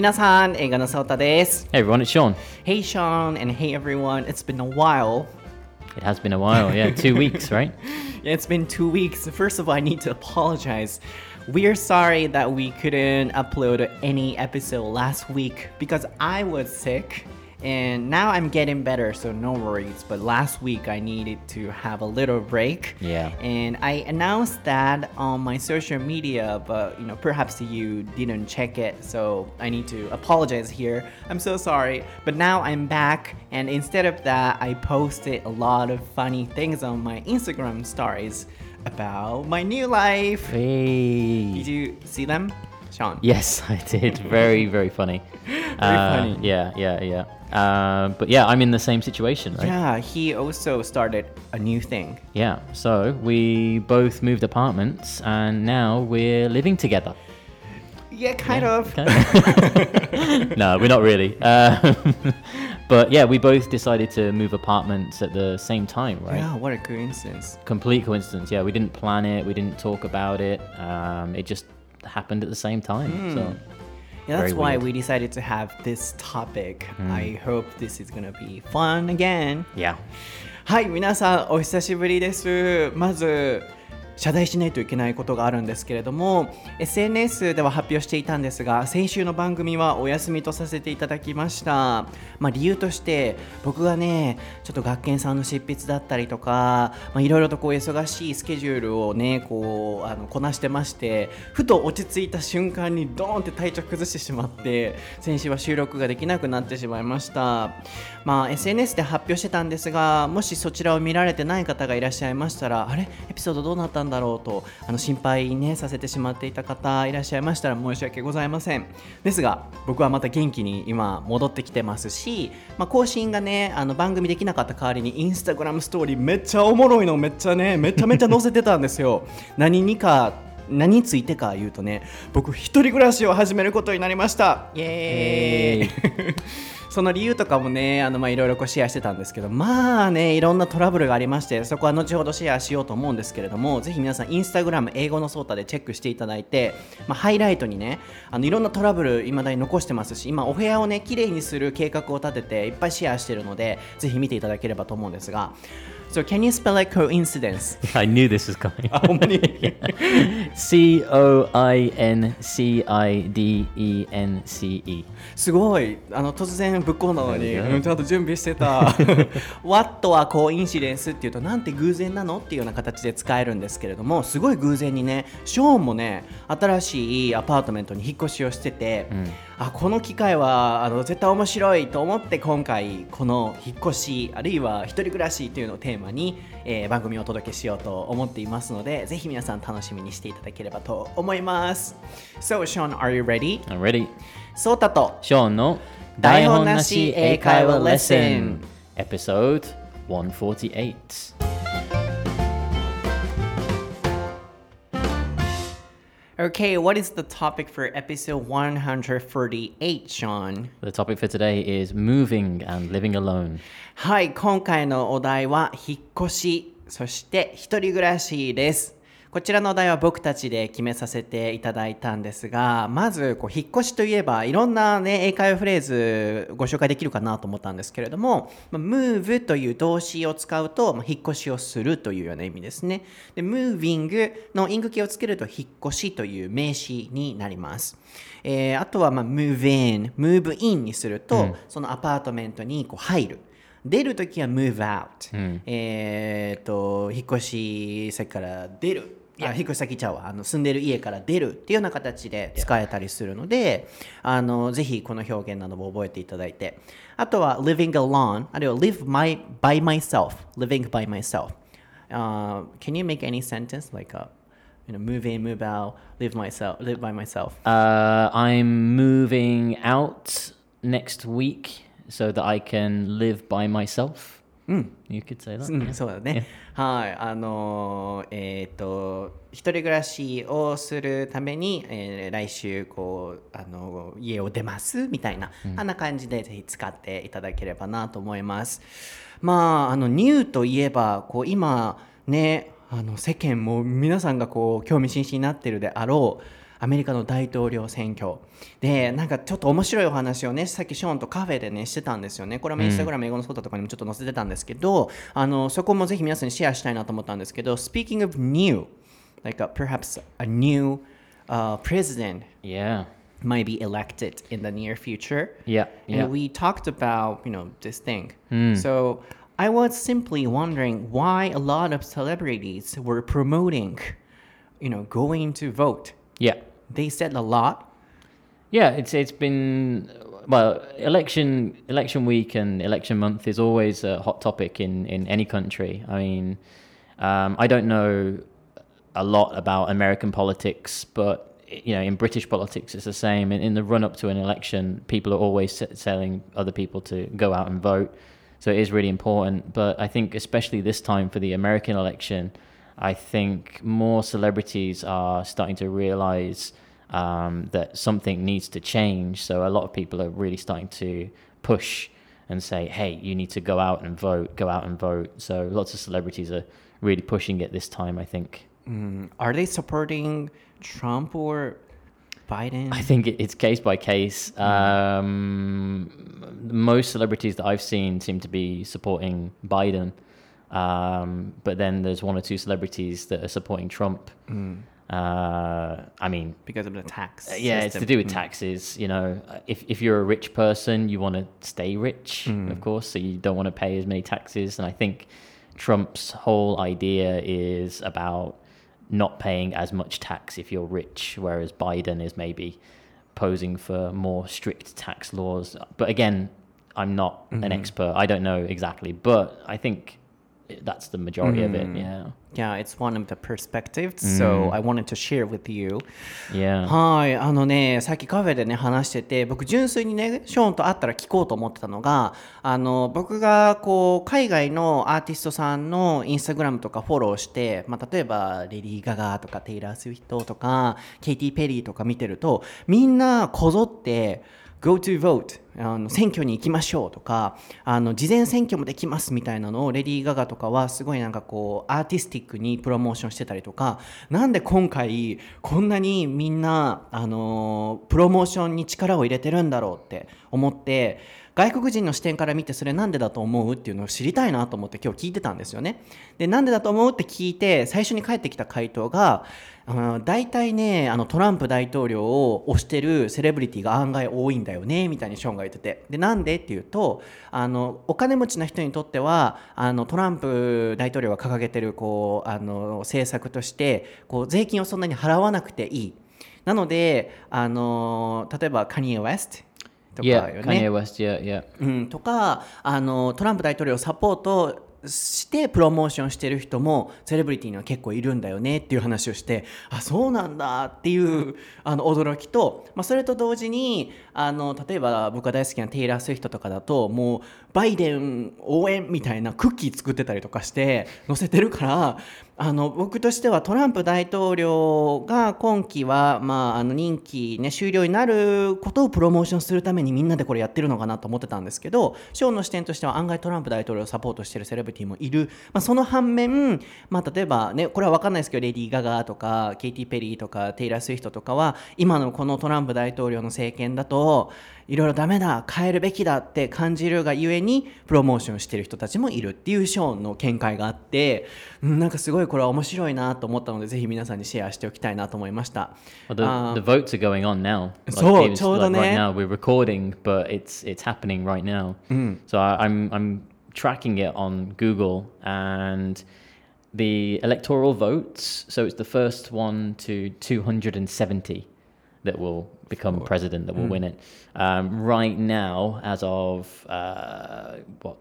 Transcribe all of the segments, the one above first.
皆さん、映画のソータです。Hey everyone, it's Sean. Hey Sean, and hey everyone, it's been a while. It has been a while, yeah, two weeks, right? yeah, it's been two weeks. First of all, I need to apologize. We're sorry that we couldn't upload any episode last week because I was sick and now I'm getting better, so no worries. But last week I needed to have a little break. Yeah. And I announced that on my social media, but you know, perhaps you didn't check it, so I need to apologize here. I'm so sorry. But now I'm back, and instead of that, I posted a lot of funny things on my Instagram stories about my new life. Hey. Did you see them? Yes, I did. Very, very funny. very uh, funny. Yeah, yeah, yeah. Uh, but yeah, I'm in the same situation, right? Yeah, he also started a new thing. Yeah, so we both moved apartments and now we're living together. Yeah, kind yeah, of. Kind of. no, we're not really. Uh, but yeah, we both decided to move apartments at the same time, right? Yeah, what a coincidence. Complete coincidence. Yeah, we didn't plan it, we didn't talk about it. Um, it just happened at the same time. Mm. So yeah, that's why weird. we decided to have this topic. Mm. I hope this is gonna be fun again. Yeah. はい、皆さんお久しぶりです。まず 謝罪しないといけないことがあるんですけれども SNS では発表していたんですが先週の番組はお休みとさせていただきました、まあ、理由として僕がねちょっと学研さんの執筆だったりとかいろいろとこう忙しいスケジュールをねこうあのこなしてましてふと落ち着いた瞬間にドーンって体調崩してしまって先週は収録ができなくなってしまいました。まあ SNS で発表してたんですがもしそちらを見られてない方がいらっしゃいましたらあれ？エピソードどうなった？んだろうとあの心配ねさせてしまっていた方いらっしゃいましたら申し訳ございません。ですが僕はまた元気に今戻ってきてますし、まあ、更新がねあの番組できなかった代わりにインスタグラムストーリーめっちゃおもろいのめっちゃねめちゃめちゃ載せてたんですよ。何にか何についてか言うとね僕一人暮らしを始めることになりました。イエーイその理由とかもねあのまあいろいろこうシェアしてたんですけどまあねいろんなトラブルがありましてそこは後ほどシェアしようと思うんですけれどもぜひ皆さんインスタグラム英語のソータでチェックしていただいて、まあ、ハイライトにねあのいろんなトラブルいまだに残してますし今お部屋をね綺麗にする計画を立てていっぱいシェアしてるのでぜひ見ていただければと思うんですが So can you spell like coincidence? I knew this was coming. あ、ほんまに C O I N C I D E N C E. すごい。あの突然ぶっこんだのに、うん、ちゃんと準備してた。What はコインシデンスっていうとなんて偶然なのっていうような形で使えるんですけれどもすごい偶然にねショーンもね新しいアパートメントに引っ越しをしてて、うん、あこの機会はあの絶対面白いと思って今回この引っ越しあるいは一人暮らしというのをテーマに、えー、番組をお届けしようと思っていますのでぜひ皆さん楽しみにしていただければと思います。So Sean, are you ready? I'm ready. ソータとショーン。の台本なし英会話レッスン。Episode 148 Okay, what is the topic for episode 148, Sean? The topic for today is moving and living alone. はい、今回のお題は引っ越し、そして一人暮らしです。 こちらのお題は僕たちで決めさせていただいたんですが、まずこう引っ越しといえばいろんな、ね、英会話フレーズご紹介できるかなと思ったんですけれども、move という動詞を使うと、ま引っ越しをするというような意味ですね。で、moving のイング系をつけると引っ越しという名詞になります。えー、あとはま move in、move in にすると、うん、そのアパートメントにこう入る。出るときは move out、うん、えっと引っ越し先から出るいや引っ越し先ちゃうわあの住んでる家から出るっていうような形で使えたりするのであのぜひこの表現なども覚えていただいてあとは living alone あるいは live my, by myself living by myself、uh, can you make any sentence like a you know, move in, move out, live myself, live by myself. Uh, I'm moving out next week so that I can live by myself. うん、You could say that. うん、そうだね。はい、あのえっ、ー、と一人暮らしをするために、えー、来週こうあの家を出ますみたいな、うん、あんな感じでぜひ使っていただければなと思います。まああのニューといえばこう今ねあの世間も皆さんがこう興味津々になってるであろうアメリカの大統領選挙でなんかちょっと面白いお話をねさっきショーンとカフェでねしてたんですよねこれもインスタグラム英語のソータとかにもちょっと載せてたんですけど、あのそこもぜひ皆さんにシェアしたいなと思ったんですけど Speaking of new like a, perhaps a new、uh, president Yeah. might be elected in the near future Yeah. Yeah. and we talked about you know this thing so i was simply wondering why a lot of celebrities were promoting you know going to vote yeah. They said a lot Yeah, it's it's been well, election election week and election month is always a hot topic in in any country. I mean, um, I don't know a lot about American politics, but you know, in British politics, it's the same. In, in the run up to an election, people are always telling other people to go out and vote. So it is really important. But I think, especially this time for the American election, I think more celebrities are starting to realize um, that something needs to change. So a lot of people are really starting to push and say, hey, you need to go out and vote, go out and vote. So lots of celebrities are really pushing it this time, I think. Mm, are they supporting trump or biden I think it's case by case. Um, most celebrities that I've seen seem to be supporting Biden, um, but then there's one or two celebrities that are supporting Trump. Uh, I mean, because of the tax uh, yeah, it's to do with mm. taxes. You know, uh, if if you're a rich person, you want to stay rich, of mm. course, so you don't want to pay as many taxes. And I think Trump's whole idea is about not paying as much tax if you're rich, whereas Biden is maybe posing for more strict tax laws. But again, I'm not an mm. expert. I don't know exactly, but I think that's the majority of it. Yeah. yeah it's one of the perspectives so i wanted to share with you Yeah. はい、あのね、さっきカフェでね、話してて、僕、純粋にね、ショーンと会ったら聞こうと思ってたのが、あの、僕が、こう、海外のアーティストさんのインスタグラムとかフォローして、まあ、例えば、レディー・ガガとか、テイラー・スウィフトとか、ケイティ・ペリーとか見てると、みんなこぞって、Go to vote あの選挙に行きましょうとかあの事前選挙もできますみたいなのをレディー・ガガとかはすごいなんかこうアーティスティックにプロモーションしてたりとかなんで今回こんなにみんなあのプロモーションに力を入れてるんだろうって思って外国人の視点から見てそれなんでだと思うっていうのを知りたいなと思って今日聞いてたんですよね。でなんでだと思うって聞いて最初に返ってきた回答が大体ねあのトランプ大統領を推してるセレブリティが案外多いんだよねみたいにショーンが言っててでなんでっていうとあのお金持ちな人にとってはあのトランプ大統領が掲げてるこうあの政策としてこう税金をそんなに払わなくていいなのであの例えばカニエ・ウェストとか Yeah. よね West. Yeah. Yeah. うん、とかあのトランプ大統領をサポートしてプロモーションしてる人もセレブリティには結構いるんだよねっていう話をしてあそうなんだっていうあの驚きと、まあ、それと同時にあの例えば僕が大好きなテイラー・スウィフトとかだともうバイデン応援みたいなクッキー作ってたりとかして載せてるからあの僕としてはトランプ大統領が今期は、まあ、あの任期、ね、終了になることをプロモーションするためにみんなでこれやってるのかなと思ってたんですけどショーの視点としては案外トランプ大統領をサポートしてるセレブティもいる、まあ、その反面、まあ、例えば、ね、これは分かんないですけどレディー・ガガーとかケイティ・ペリーとかテイラー・スウィフトとかは今のこのトランプ大統領の政権だといろいろダメだ変えるべきだって感じるがゆえにプロモーションしてる人たちもいるっていうショーンの見解があって、うん、なんかすごいこれは面白いなと思ったのでぜひ皆さんにシェアしておきたいなと思いました。Well, the, Uh, the votes are going on now. Like, そう、ちょうど like ね。right now we're recording, but it's it's happening right now. So I, I'm I'm tracking it on Google and the electoral votes. So it's the first one to 270 that will become president, that will win it. Um, right now, as of uh, what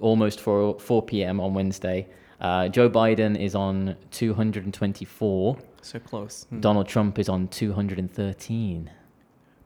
almost 4 4 p.m. on Wednesday. Uh, Joe Biden is on 224. So close. Donald Trump is on 213.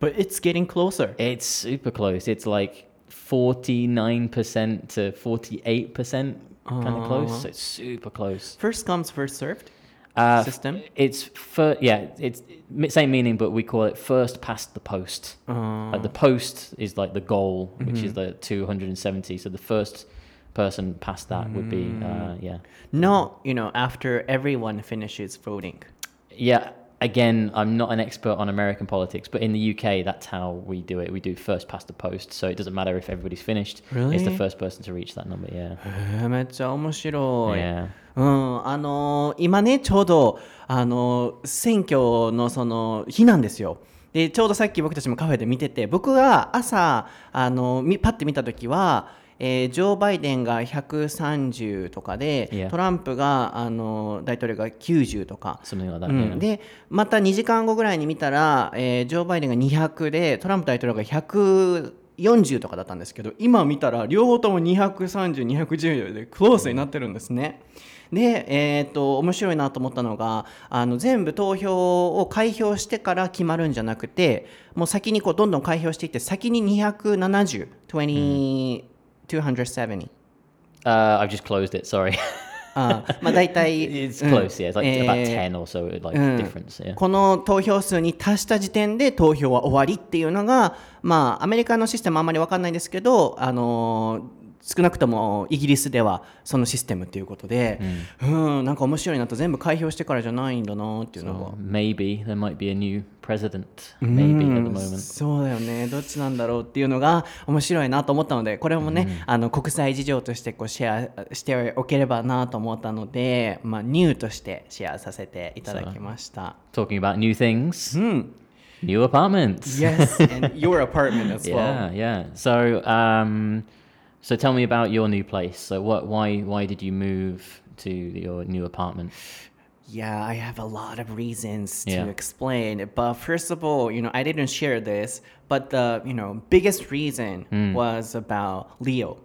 But it's getting closer. It's super close. It's like 49% to 48% kind of close. So it's super close. First comes, first served. Uh, System? It's fir- yeah, it's same meaning, but we call it first past the post. Like the post is like the goal, which is the 270. So the first person past that would be uh, yeah. Not you know, after everyone finishes voting. Yeah, again, I'm not an expert on American politics, but in the UK, that's how we do it. We do first past the post, so it doesn't matter if everybody's finished. It's the Really? first person to reach that number. Yeah. へーめっちゃ面白い。 Yeah. うん、あのー今ねちょうどあのー選挙のその日なんですよ。でちょうどさっき僕たちもカフェで見てて僕が朝あのーみパッて見た時は、 えージョー・バイデンが130とかで、Yeah. トランプがあのー大統領が90とか。うん.でまた2時間後ぐらいに見たら、えージョー・バイデンが200でトランプ大統領が140とかだったんですけど今見たら両方とも230、210でクロースになってるんですね。で、えーっと面白いなと思ったのがあの全部投票を開票してから決まるんじゃなくてもう先にこうどんどん開票していって先に270、20 270?I've、uh, just closed it, sorry. ああまあ、大体、この投票数に達した時点で投票は終わりっていうのが、まあ、アメリカのシステムはあまりわからないですけど、あの、少なくともイギリスではそのシステムっていうことで、うん、なんか面白いなと全部開票してからじゃないんだなっていうのが。Maybe there might be a new president. Maybe at the うん moment. そうだよねどっちなんだろうっていうのが面白いなと思ったのでこれもね、あの国際事情としてこうシェアしておければなと思ったので、まあ、ニューとしてシェアさせていただきました。Talking about new things, うん、new apartments. Yes, and your apartment as well. Yeah, yeah. So, um, so tell me about your new place. So, what, why, why did you move to your new apartment? Yeah, I have a lot of reasons to Yeah. explain. But first of all, you know, I didn't share this, but the you know biggest reason Hmm. was about Leo.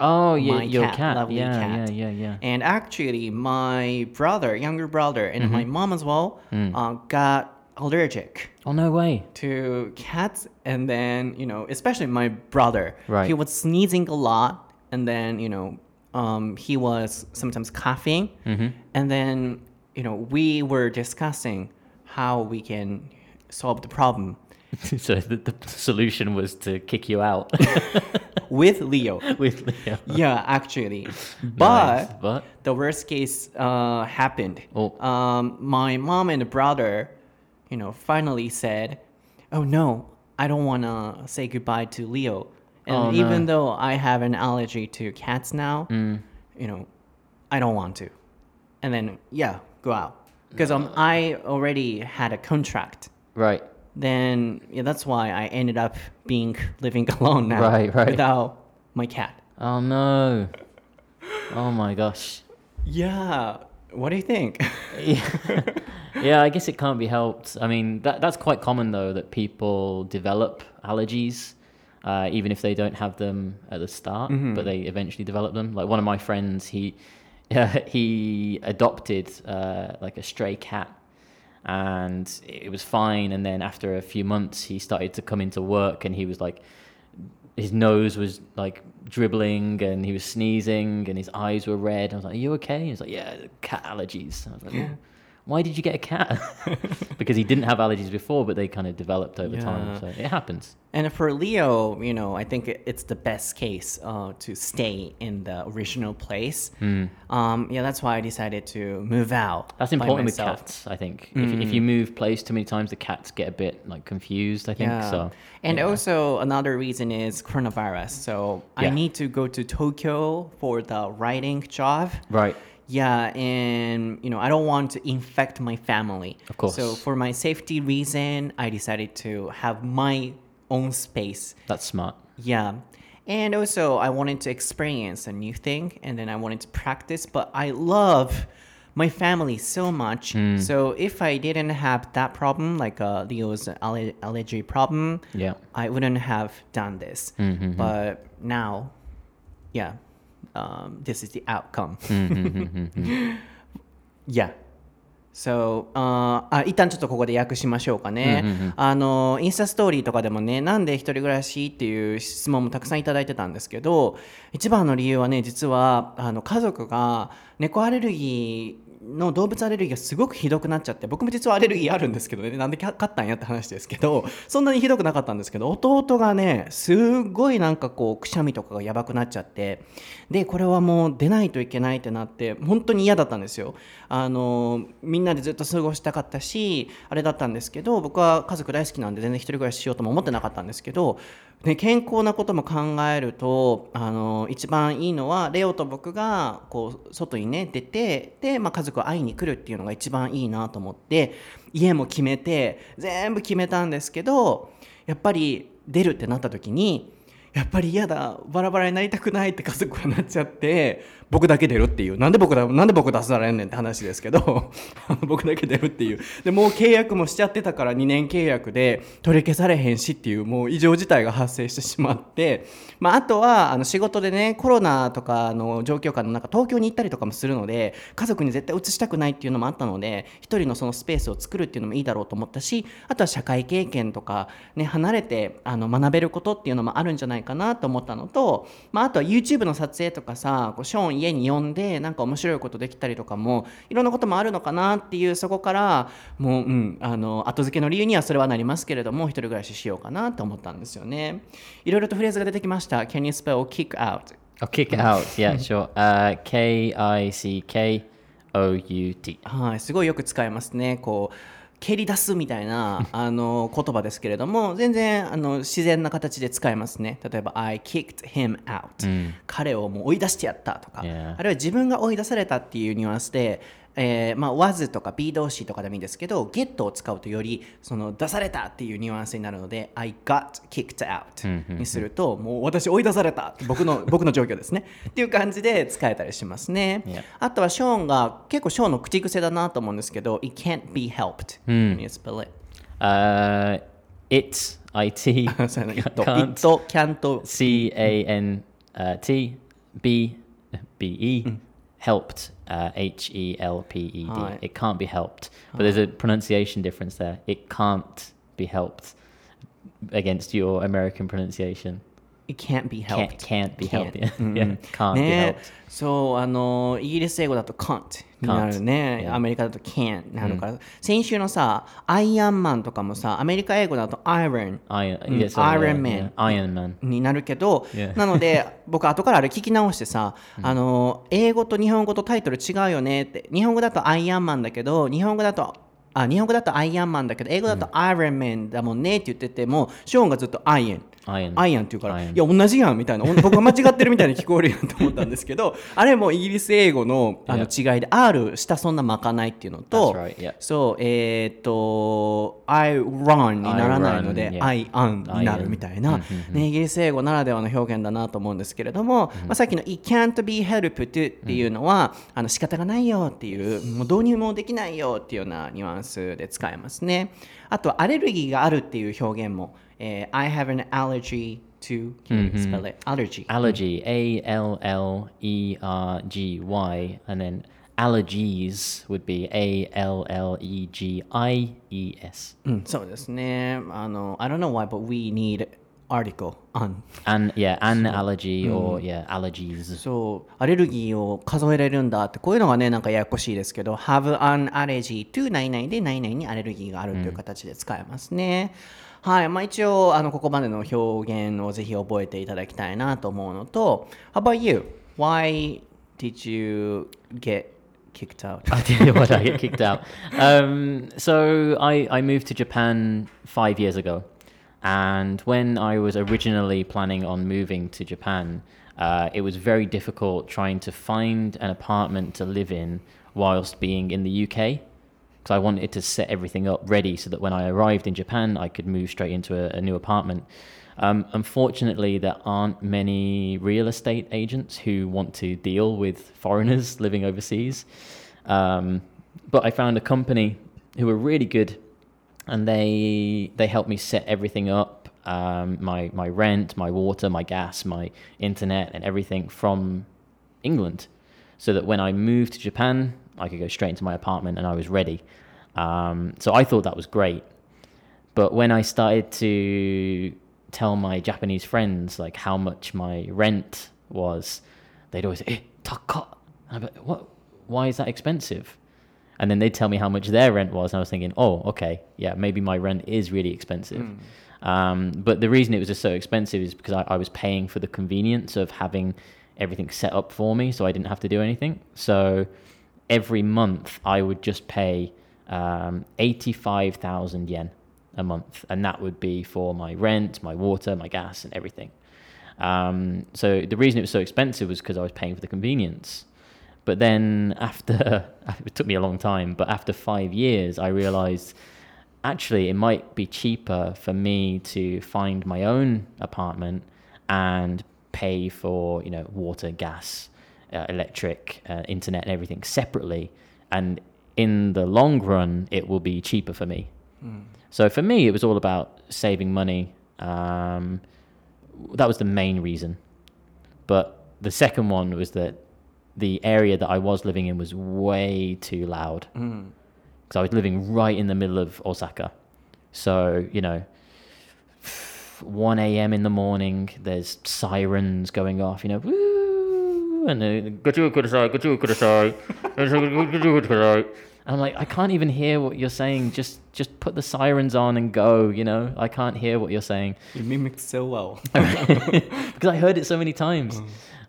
Oh, yeah, My your cat, cat. lovely yeah, cat. yeah, yeah, yeah. And actually, my brother, younger brother, and Mm-hmm. my mom as well, Mm. uh, got allergic Oh no way. to cats. And then, you know, especially my brother, Right. he was sneezing a lot. And then, you know, um, he was sometimes coughing. Mm-hmm. And then, you know, we were discussing how we can solve the problem so the, the solution was to kick you out with Leo. with Leo. yeah, actually. Nice, But but the worst case uh, happened. Oh. Um, my mom and brother, you know, finally said, "Oh no, I don't want to say goodbye to Leo." And Oh, even no. though I have an allergy to cats now, Mm. you know, I don't want to. And then yeah, go out because um, I already had a contract. right. Then yeah, that's why I ended up being living alone now, Right, right. without my cat. Oh no. Oh my gosh. Yeah. What do you think? yeah. yeah, I guess it can't be helped. I mean, that that's quite common though that people develop allergies, uh, even if they don't have them at the start, but they eventually develop them. Like one of my friends, he he adopted uh, like a stray cat, and it was fine. And then after a few months, he started to come into work, and he was like his nose was like dribbling and he was sneezing and his eyes were red. I was like, Are you okay? He was like, Yeah, cat allergies. I was like, "Well, Why did you get a cat? because he didn't have allergies before, but they kind of developed over Yeah. time. So it happens. And for Leo, you know, I think it's the best case uh, to stay in the original place. Um, yeah, that's why I decided to move out. That's important with cats, I think. If, if you move place too many times, the cats get a bit like confused, I think. Yeah. So and yeah. also another reason is coronavirus. So I need to go to Tokyo for the writing job. Right. Yeah, and you know, I don't want to infect my family. Of course. So for my safety reason, I decided to have my own space. That's smart. Yeah. And also, I wanted to experience a new thing and then I wanted to practice, but I love my family so much. Hmm. So if I didn't have that problem, like uh, Leo's alle- allergy problem, Yeah. I wouldn't have done this. Mm-hmm. But now, yeah, um, this is the outcome. Mm-hmm. yeah. So, あーあ一旦ちょっとここで訳しましょうかね、あのインスタストーリーとかでもねなんで一人暮らしっていう質問もたくさんいただいてたんですけど一番の理由はね実はあの家族が猫アレルギの動物アレルギーがすごくひどくなっちゃって僕も実はアレルギーあるんですけどね。なんで勝ったんやって話ですけどそんなにひどくなかったんですけど弟がねすごいなんかこうくしゃみとかがやばくなっちゃってでこれはもう出ないといけないってなって本当に嫌だったんですよ。あのみんなでずっと過ごしたかったしあれだったんですけど僕は家族大好きなんで全然一人暮らししようとも思ってなかったんですけどね、健康なことも考えるとあの一番いいのはレオと僕がこう外にね出てで、まあ、家族を会いに来るっていうのが一番いいなと思って家も決めて全部決めたんですけどやっぱり出るってなった時にやっぱり嫌だバラバラになりたくないって家族はなっちゃって僕だけ出るっていう。なんで僕だなんで僕出されんねんって話ですけど 僕だけ出るっていう。でもう契約もしちゃってたから2年契約で取り消されへんしっていうもう異常事態が発生してしまって、まあ、あとはあの仕事でねコロナとかの状況下の中東京に行ったりとかもするので家族に絶対移したくないっていうのもあったので一人のそのスペースを作るっていうのもいいだろうと思ったしあとは社会経験とか、ね、離れてあの学べることっていうのもあるんじゃないかなと思ったのと、まあ、あとは YouTube の撮影とかさこうショーン家に呼んでなんか面白いことできたりとかもいろんなこともあるのかなっていうそこからもう、うん、あの後付けの理由にはそれはなりますけれども一人暮らししようかなと思ったんですよねいろいろとフレーズが出てきました Can you spell kick out? Oh, kick out? Yeah, sure. Uh, K I C K O U T. はい、すごいよく使いますね。こう蹴り出すみたいな あの言葉ですけれども全然あの自然な形で使えますね。例えば I kicked him out、うん、彼をもう追い出してやったとか.あるいは自分が追い出されたっていうニュアンスでえー、まあ、was とか be 動詞とかでもいいんですけど get を使うとよりその出されたっていうニュアンスになるので I got kicked out にするともう私追い出された僕の 僕の状況ですね。っていう感じで使えたりしますね、yeah. あとはショーンが結構ショーンの口癖だなと思うんですけど It can't be helped、Can you spell it? Uh, it's IT can't, it can't C-A-N-T B B-E、helped. uh, Uh, H E L P E D. It can't be helped. But there's a pronunciation difference there. It can't be helped against your American pronunciation. It can't be helped. Can't, can't be helped. Yeah, yeah. can't be helped. そうあのイギリス英語だと can't. になるね、アメリカだと can't なるから、先週のさアイアンマンとかもさアメリカ英語だと iron. Iron, Man. Iron Man. になるけど、なので僕後からあれ聞き直してさ、あの英語と日本語とタイトル違うよねって日本語だとアイアンマンだけど日本語だとあ日本語だとアイアンマンだけど英語だとアイロンマンだもんねって言ってても、ショーンがずっとアイアンアイアン。アイアンって言うからいや同じやんみたいな。僕が間違ってるみたいに聞こえるやんと思ったんですけど あれもイギリス英語のあの違いで R 下そんなまかないっていうのと.そうえっ、ー、と I run にならないので I, run. I になるみたいな、ね、イギリス英語ならではの表現だなと思うんですけれども、まあ、さっきの It can't be helped っていうのは、あの仕方がないよっていうもう導入もできないよっていうようなニュアンスで使えますね。あとアレルギーがあるっていう表現も、Uh, I have an allergy to can mm-hmm. spell it allergy. Allergy, A L L E R G Y, and then allergies would be A L L E G I E S. Mm, so this name, I don't know why, but we need article on. An yeah, an allergy mm. or yeah, allergies. So そう、アレルギーを数えられるんだってこういうのがねなんかややこしいですけど、have an allergy to 何々で何々にアレルギーがあるという形で使えますね。うんはい。まあ一応、あの、ここまでの表現をぜひ覚えていただきたいなと思うのと、How about you? Why did you get kicked out? I did. Why did I get kicked out? Um, so I, I moved to Japan five years ago. And when I was originally planning on moving to Japan, uh, it was very difficult trying to find an apartment to live in whilst being in the UK because I wanted to set everything up ready so that when I arrived in Japan, I could move straight into a, a new apartment. Um, unfortunately, there aren't many real estate agents who want to deal with foreigners living overseas. Um, but I found a company who were really good, and they they helped me set everything up. Um, my my rent, my water, my gas, my internet, and everything from England, so that when I moved to Japan, I could go straight into my apartment and I was ready. Um, so I thought that was great. But when I started to tell my Japanese friends like how much my rent was, they'd always say, "Eh, taka." And I'd be like, "What? Why is that expensive?" And then they'd tell me how much their rent was, and I was thinking, oh, okay, yeah, maybe my rent is really expensive. Um, but the reason it was just so expensive is because I, I was paying for the convenience of having everything set up for me, so I didn't have to do anything. So every month I would just pay um, 85,000 yen a month, and that would be for my rent, my water, my gas, and everything. Um, so the reason it was so expensive was because I was paying for the convenience. But then after, it took me a long time, but after five years, I realized actually it might be cheaper for me to find my own apartment and pay for, you know, water, gas, uh, electric, uh, internet, and everything separately. And in the long run, it will be cheaper for me. So for me, it was all about saving money. Um, that was the main reason. But the second one was that the area that I was living in was way too loud because I was living right in the middle of Osaka. So you know, 1 a.m. in the morning, there's sirens going off. You know, woo, and they go to go to I'm like, I can't even hear what you're saying. Just just put the sirens on and go, you know? I can't hear what you're saying. You mimicked so well. because I heard it so many times.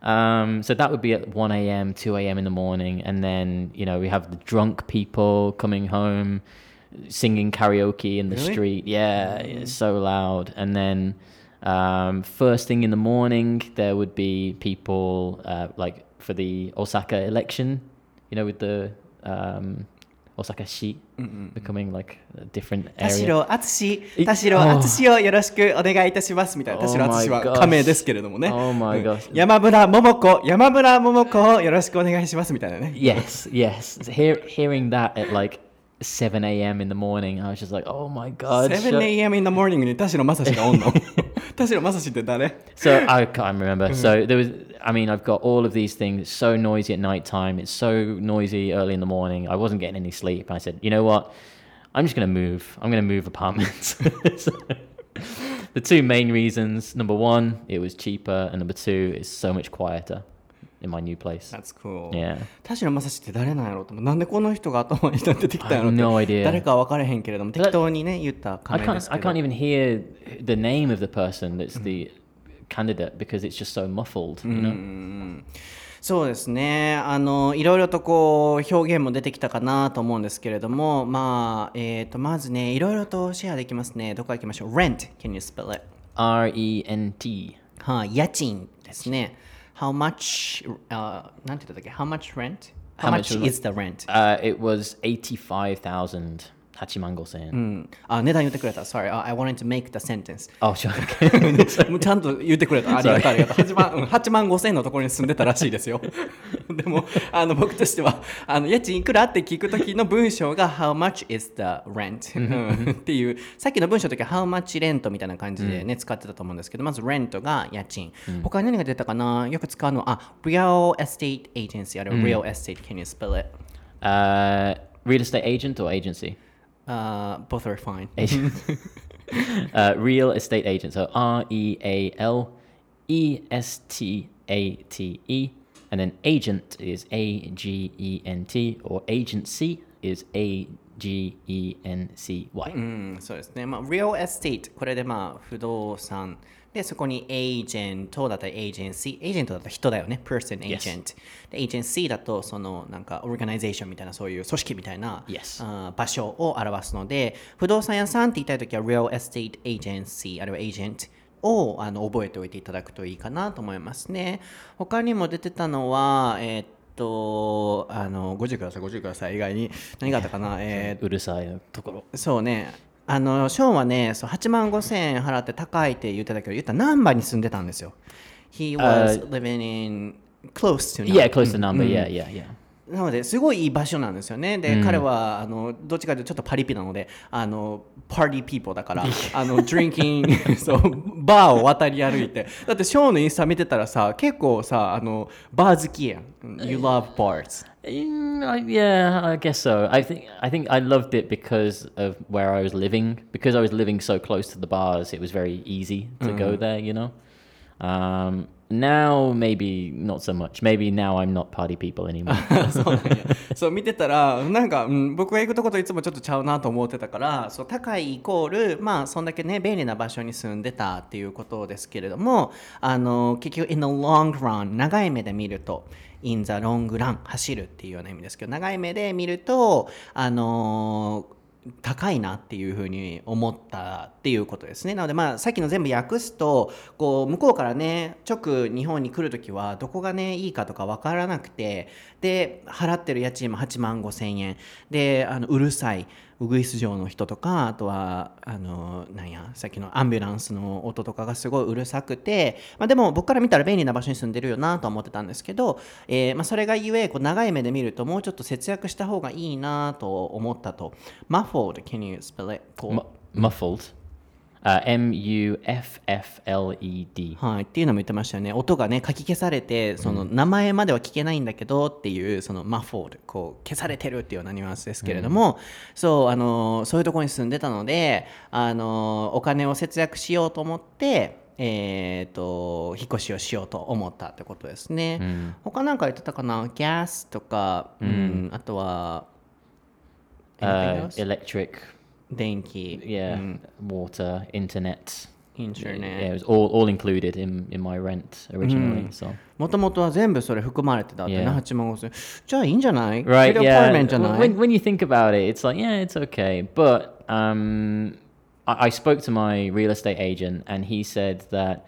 Um, so that would be at 1 a.m., 2 a.m. in the morning. And then, you know, we have the drunk people coming home singing karaoke in the really? street. Yeah, it's so loud. And then um, first thing in the morning, there would be people uh, like for the Osaka election, you know, with the um, Osaka sheet becoming like a different 田 area. 代敦え田代敦をよろしくお願いいたしますみたいな Oh 田代敦 my は gosh. 仮名ですけれどもね、 Oh my うん gosh. 山村桃子山村桃子をよろしくお願いしますみたいなね Yes, yes. Hear, hearing that at like 7 a.m. in the morning, I was just like, oh my god. 7 shut- a.m. in the morning に田代正史がおんの 田代正史って誰 So I can't remember. So there was, I mean, I've got all of these things. It's so noisy at night time. It's so noisy early in the morning. I wasn't getting any sleep. I said, you know what? I'm just going to move. I'm going to move apartments. So, the two main reasons number one, it was cheaper. And number two, it's so much quieter In my new place. That's cool Yeah. 田代正史って誰なんやろうと思うなんでこの人が頭に出てきたんやろう I no idea. 誰か分からへんけれども適当にね言った I 仮名で can't. すけ I ど can't even hear the name of the person that's the candidate because it's just so muffled. You know. そうですねあのいろいろとこう表現も出てきたかなと思うんですけれどもまあえー、とまずねいろいろとシェアできますねどこ行きましょう Rent can you spell it? R E N T. はい、家賃ですね how much uh, not to the- how much rent? How, How much much, was the rent? Uh, it was eighty-five thousand hachimango sen. うん、あ値段言ってくれた Sorry、uh, I wanted to make the sentence Oh, うちゃんと言ってくれた。ありがとう、ありがとう。8万、うん8万5千のところに住んでたらしいですよ。でも、あの、僕としては、あの、家賃いくらって聞くときの文章が、How much is the rent? うんっていう、さっきの文章の時は、How much rent? みたいな感じでね、使ってたと思うんですけど、まず、rent が家賃。他に何が出たかなよく使うのは、あ、real estate agency。あれは real estate. Can you spell it? uh, real estate agent or agency? Uh, both are fine. Agent. uh, real estate agent. So R E A L E S T A T E, and then agent is A G E N T, or agency is A G E N C Y. うん、そうですね。まあ、real estate、これでまあ、不動産。 で、そこに agent だったら agency、agent だったら人だよね。person agent。で、agency だと、その、なんか、organization みたいな、そういう組織みたいな、Yes あー場所を表すので、不動産屋さんって言いたいときは real estate agency、あるいは agent。をあの覚えておいていただくといいかなと思いますね。他にも出てたのは、えーっと、あの、50ください、50ください。以外に何があったかな？えー Urusai ところ。そうね。あの、ショーンはね、そう8万5千円払って高いって言ってたけど、言ったら難波に住んでたんですよ。He was living in close to Yeah, Namba. close to number. Yeah, yeah, yeah. なので、すごいいい場所なんですよね。で、彼は、あの、どっちかというとちょっとパリピなので、あの、パーティーピーポーだから、あの、ドリンキング、そう、バーを渡り歩いて。だって、ショーンのインスタ見てたらさ、結構さ、あの、バー好きやん。You love bars. Mm, I, yeah, I guess so. I think I think I loved it because of where I was living. Because I was living so close to the bars, it was very easy to go there. You know, um, now maybe not so much. Maybe now I'm not party people anymore. そうなんやそう見てたらなんか、うん、僕が行くとこといつもちょっとちゃうなと思ってたからそう高いイコールまあそんだけね便利な場所に住んでたっていうことですけれどもあの結局 in the long run 長い目で見ると in the long run 走るっていうような意味ですけど長い目で見るとあの高いなっていうふうに思ったっていうことですね。なのでまあさっきの全部訳すとこう向こうからね直日本に来る時はどこがねいいかとか分からなくてで払ってる家賃も8万5千円であのうるさいウグイス城の人とかあとはあのなんやさっきのアンビュランスの音とかがすごいうるさくて、まあ、でも僕から見たら便利な場所に住んでるよなと思ってたんですけど、えーまあ、それがゆえこう長い目で見るともうちょっと節約した方がいいなと思ったと。Muffled can you spell it? こう。Mu- muffled. Uh, M U F F L E D. はい、っていうのも言ってましたよね。音がね書き消されてその名前までは聞けないんだけどっていうそのマフォールこう消されてるっていうようなニュアンスですけれども、そうあのそういうところに住んでたのであのお金を節約しようと思ってえー、と引っ越しをしようと思ったってことですね、他なんか言ってたかな？ギャスとか、うんあとは Uh, electric, 電気 yeah, water, internet. インター Yeah, ネ it ット was all, all included in, in my rent originally. So もともとは全部それ含まれてたってね、 Yeah. 8万5千じゃあいいんじゃない right, シェア yeah. アパートメントじゃない When, when you think about it, it's like yeah, it's okay. But um, I, I spoke to my real estate agent, and he said that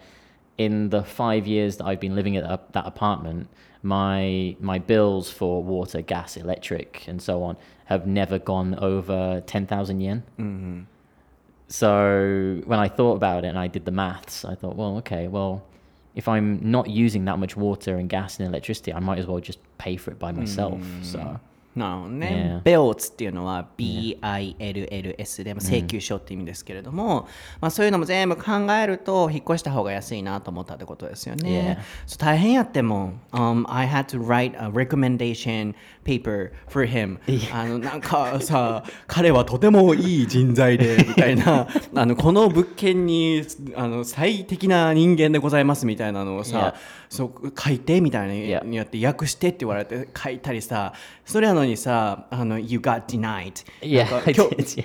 in the five years that I've been living at that, that apartment, my my bills for water, gas, electric, and so on have never gone over ten thousand yen. Mm-hmm. So when I thought about it and I did the maths, I thought, well, okay, well, if I'm not using that much water and gas and electricity, I might as well just pay for it by myself. So mm. なるほどね。Bills っていうのは B-I-L-L-S でまあ請求書って意味ですけれども、まあ、そういうのも全部考えると引っ越した方が安いなと思ったってことですよね。う大変やっても、um, I had to write a recommendation paper for him. あのなんかさ彼はとてもいい人材でみたいな。あのこの物件にあの最適な人間でございますみたいなのをさ.そう書いてみたいなにやって訳してって言われて書いたりさそれなのにさあの「You got denied」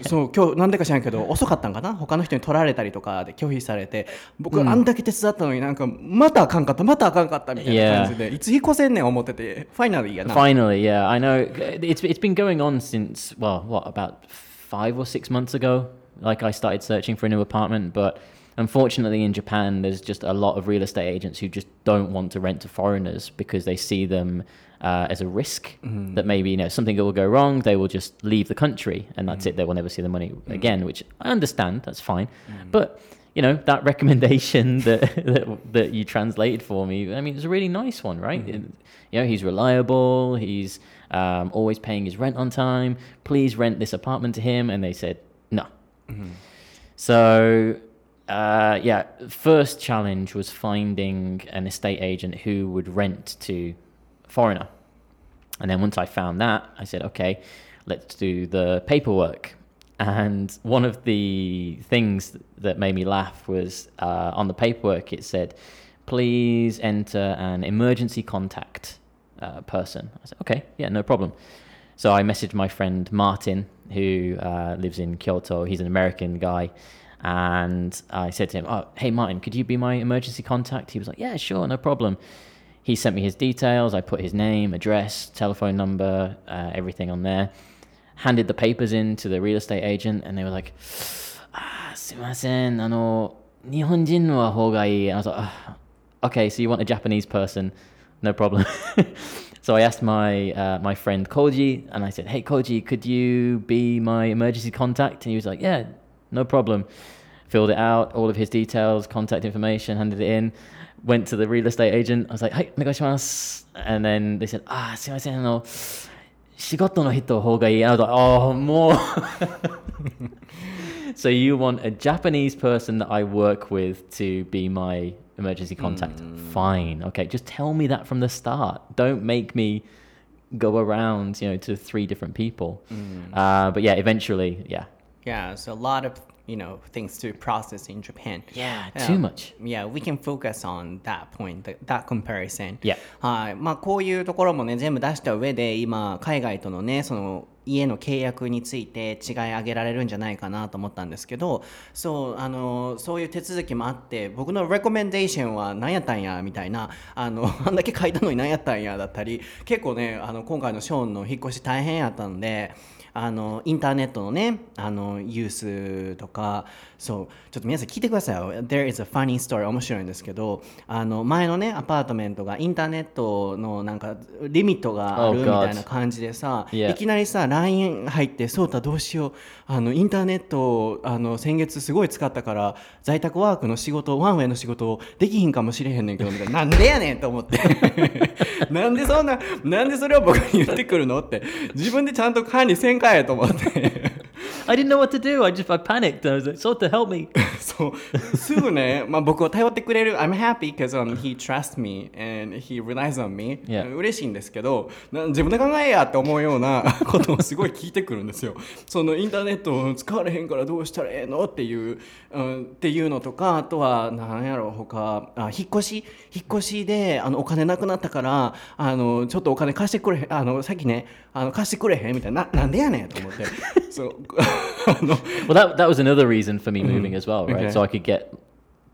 そう今日何でか知らんけど遅かったんかな？他の人に取られたりとかで拒否されて。僕あんだけ手伝ったのになんかまたあかんかったまたあかんかったみたいないつ引越せんねん思っててファイナルやファイナル yeah I know. It's, been going on since well what about five or six months ago? Like I started searching for an apartment but unfortunately in Japan, there's just a lot of real estate agents who just don't want to rent to foreigners because they see them uh, as a risk mm-hmm. that maybe you know something will go wrong. They will just leave the country, and that's it. Mm-hmm. They will never see the money mm-hmm. again, which I understand. That's fine, but you know that recommendation that, that that you translated for me. I mean, it's a really nice one, right? It- you know, he's reliable. He's um, always paying his rent on time. Please rent this apartment to him, and they said no. So, uh, yeah, first challenge was finding an estate agent who would rent to a foreigner. And then once I found that, I said, okay, let's do the paperwork. And one of the things that made me laugh was uh, on the paperwork, it said, please enter an emergency contact uh, person. I said, okay, yeah, no problem. So I messaged my friend Martin, who uh, lives in Kyoto. He's an American guy. And I said to him, oh, hey, Martin, could you be my emergency contact? He was like, yeah, sure, no problem. He sent me his details. I put his name, address, telephone number, uh, everything on there. Handed the papers in to the real estate agent, and they were like, ah, すいません、あの、日本人の方がいい. And I was like, "Ah, okay, so you want a Japanese person? No problem. so I asked my uh, my friend Koji, and I said, hey, Koji, could you be my emergency contact? And he was like, yeah, no problem. Filled it out, all of his details, contact information, handed it in. Went to the real estate agent. I was like, hey, お願いします. And then they said, ah, すいません、あの、仕事の人の方がいい. And I was like, oh, more. so you want a Japanese person that I work with to be my emergency contact? Fine. Okay, just tell me that from the start. Don't make me go around, you know, to three different people. Uh, but yeah, eventually, yeah. Yeah, so a lot of you know things to process in Japan. Yeah, too much. Yeah, we can focus on that point, that, that comparison. Yeah. はい。まあこういうところもね全部出した上で今海外とのねその家の契約について違い上げられるんじゃないかなと思ったんですけどそうあのそういう手続きもあって僕のレコメンデーションは何やったんやみたいなあの あんだけ書いたのに何やったんやだったり結構ねあの今回のショーンの引っ越し大変やったのであのインターネットのねあのユースとかそうちょっと皆さん聞いてくださいよ There is a funny story 面白いんですけどあの前のねアパートメントがインターネットのなんかリミットがある Oh, み.たいな感じでさ、Yeah. いきなりさ LINE 入ってそうたどうしようあのインターネットあの先月すごい使ったから在宅ワークの仕事ワンウェイの仕事できひんかもしれへんねんけどみたいななんでやねんと思って なんでそんななんでそれを僕に言ってくるのって自分でちゃんと管理せんかいと思って I didn't know what to do. I just I panicked. I was like, "Sort to help me." そうすぐね、まあ、僕を頼ってくれる I'm happy because、um, he trusts me and he relies on me、Yeah. 嬉しいんですけどな自分で考えやって思うような ことをすごい聞いてくるんですよそのインターネット使われへんからどうしたらええのっていう、うん、っていうのとかあとは何やろう他あ引っ越し引っ越しであのお金なくなったからあのちょっとお金貸してくれあのさっきねあの貸してくれへんみたいなななんでやねんと思ってそうあの Well, that that was another reason for me moving as well, right? Okay. So I could get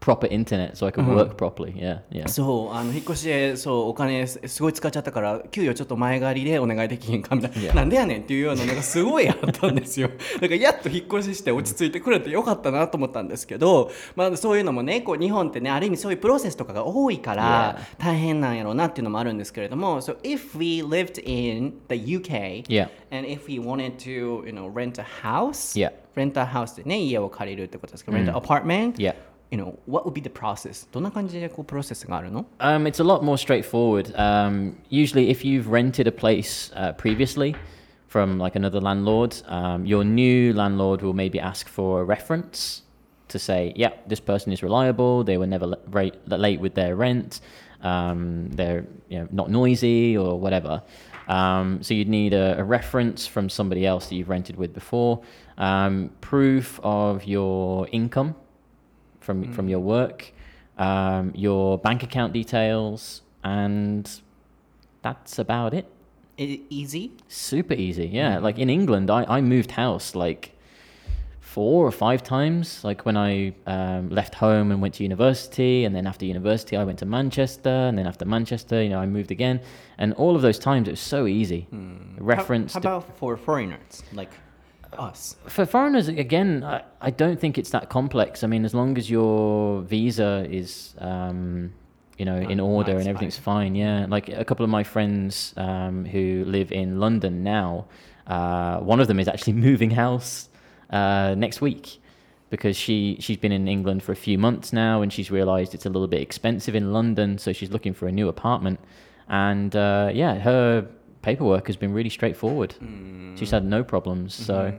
proper internet, so I could work properly. Yeah, yeah. そうあの引っ越しでそうお金すすごい使っちゃったから給与ちょっと前借りでお願いできへんかみたいな.なんでやねんっていうようなのがすごいあったんですよ だからやっと引っ越しして落ち着いてくれてよかったなと思ったんですけど、まあ、そういうのもねこう日本ってねある意味そういうプロセスとかが多いから大変なんやろうなっていうのもあるんですけれども So if we lived in the UK and if we wanted to you know rent a house rent a house でね家を借りるってことですけど、rent an apartment Yeah. you know, what would be the process? どんな感じでこうプロセスがあるの Um, it's a lot more straightforward. Um, usually, if you've rented a place uh, previously from like another landlord, um, your new landlord will maybe ask for a reference to say, "Yeah, this person is reliable. They were never la- rate, late with their rent. Um, they're you know not noisy or whatever." Um, so you'd need a, a reference from somebody else that you've rented with before, um, proof of your income from from your work, um, your bank account details, and that's about it. I- easy? Super easy, yeah. Like in England, I, I moved house like four or five times. Like when I um, left home and went to university, and then after university, I went to Manchester, and then after Manchester, you know, I moved again. And all of those times, it was so easy. Reference How, how about for foreigners like us? for foreigners again I, I don't think it's that complex. I mean as long as your visa is um, you know in order not and everything's fine yeah. Like a couple of my friends um, who live in london now uh, one of them is actually moving house uh, next week because she she's been in england for a few months now and she's realized it's a little bit expensive in london so she's looking for a new apartment. And uh, yeah her paperwork has been really straightforward she's had no problems so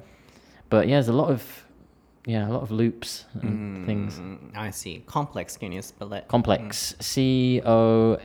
but yeah, there's a lot of yeah, a lot of loops and things. Mm, I see. Complex, can you spell it? Complex. C O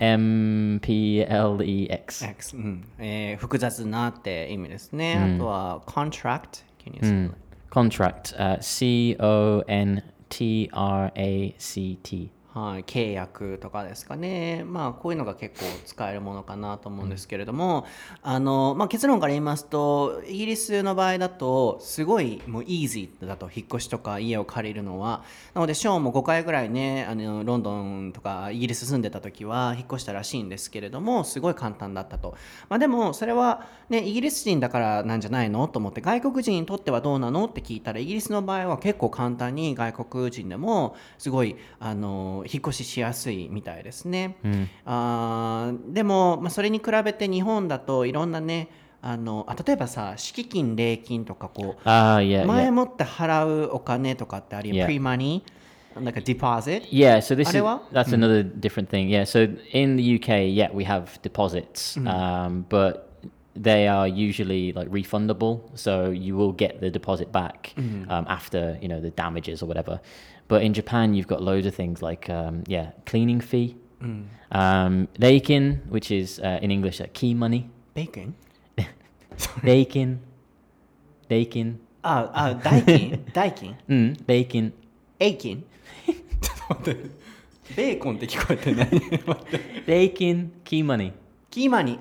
M P L E X. X、うんえー複雑なって意味ですね。あとは contract, can you spell it? Contract. Uh, C O N T R A C T. はい、契約とかですかね、まあ、こういうのが結構使えるものかなと思うんですけれども、あのまあ、結論から言いますとイギリスの場合だとすごいもうイージーだと引っ越しとか家を借りるのはなのでショーンも5回ぐらいねあのロンドンとかイギリス住んでた時は引っ越したらしいんですけれどもすごい簡単だったと、まあ、でもそれは、ね、イギリス人だからなんじゃないのと思って外国人にとってはどうなのって聞いたらイギリスの場合は結構簡単に外国人でもすごいあの引っ越ししやすいみたいですね。あーでも、まあ、それに比べて日本だといろんなねあのあ例えばさ敷金礼金とかこう Ah, yeah, 前.もって払うお金とかってあり Yeah. pre money like a deposit Yeah, so this is that's another different thing. Yeah, so in the UK, yeah, we have deposits, um, but they are usually like refundable, so you will get the deposit back um, after you know the damages or whatever. But in Japan, you've got loads of things like um, yeah, cleaning fee, um, reikin, which is uh, in English uh, key money, bacon reikin, reikin. あ、あ、代金代金 Mm, bacon. エイキンちょっと待って。ベーコンって聞こえてない待って。 Bacon, key money. キーマニ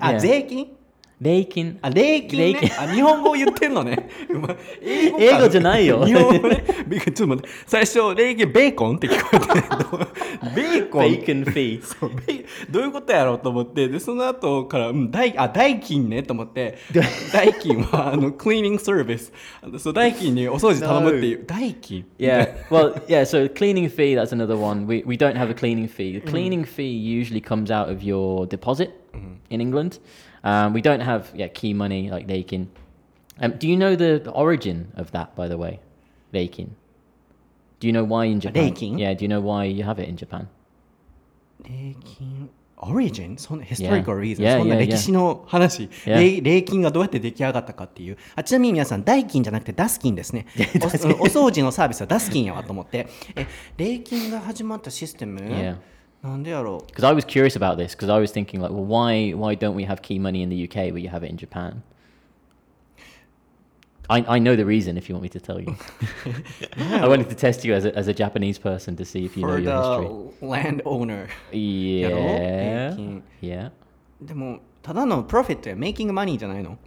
ー、あ、 Yeah 税金 Bacon. あ、礼金、ね礼。金あ、日本語言ってんのね。うまい英語か英語じゃないよ日本語ね。びっくりちょっと待って。最初、礼金、ベーコンって聞こえてる。ベーコン。 Bacon fee. そうベどういうことやろうと思ってでその後から、うん、代あ代金ねと思って代金はあのクリーニングサービスあのそう代金にお掃除頼むっていう代金 Yeah. Well, yeah. So cleaning fee. That's another one. We we don't have a cleaning fee. The cleaning fee usually comes out of your deposit in England. Um, we don't have yeah key money like Dakin. Um, do you know the, the origin of that, by the way, Dakin? Do you know why in Japan? Reikin? Yeah. Do you know why you have it in Japan? 礼金オリジンそんなヒストリカル Yeah. リーズン Yeah, そんな yeah, 歴史の話、 Yeah. 礼礼金がどうやって出来上がったかっていうあちなみに皆さん代金じゃなくてダスキンですねおお掃除のサービスはダスキンやわと思ってえ礼金が始まったシステム、 Yeah. なんでやろう Because I was curious about this because I was thinking like, well, why why don't we have key money in the UK but you have it in Japan? I, I know the reason if you want me to tell you. I wanted to test you as a, as a Japanese person to see if you know for your history. the landowner Yeah. Making- Yeah. でもただのプロフィットやメイキングマニーじゃないの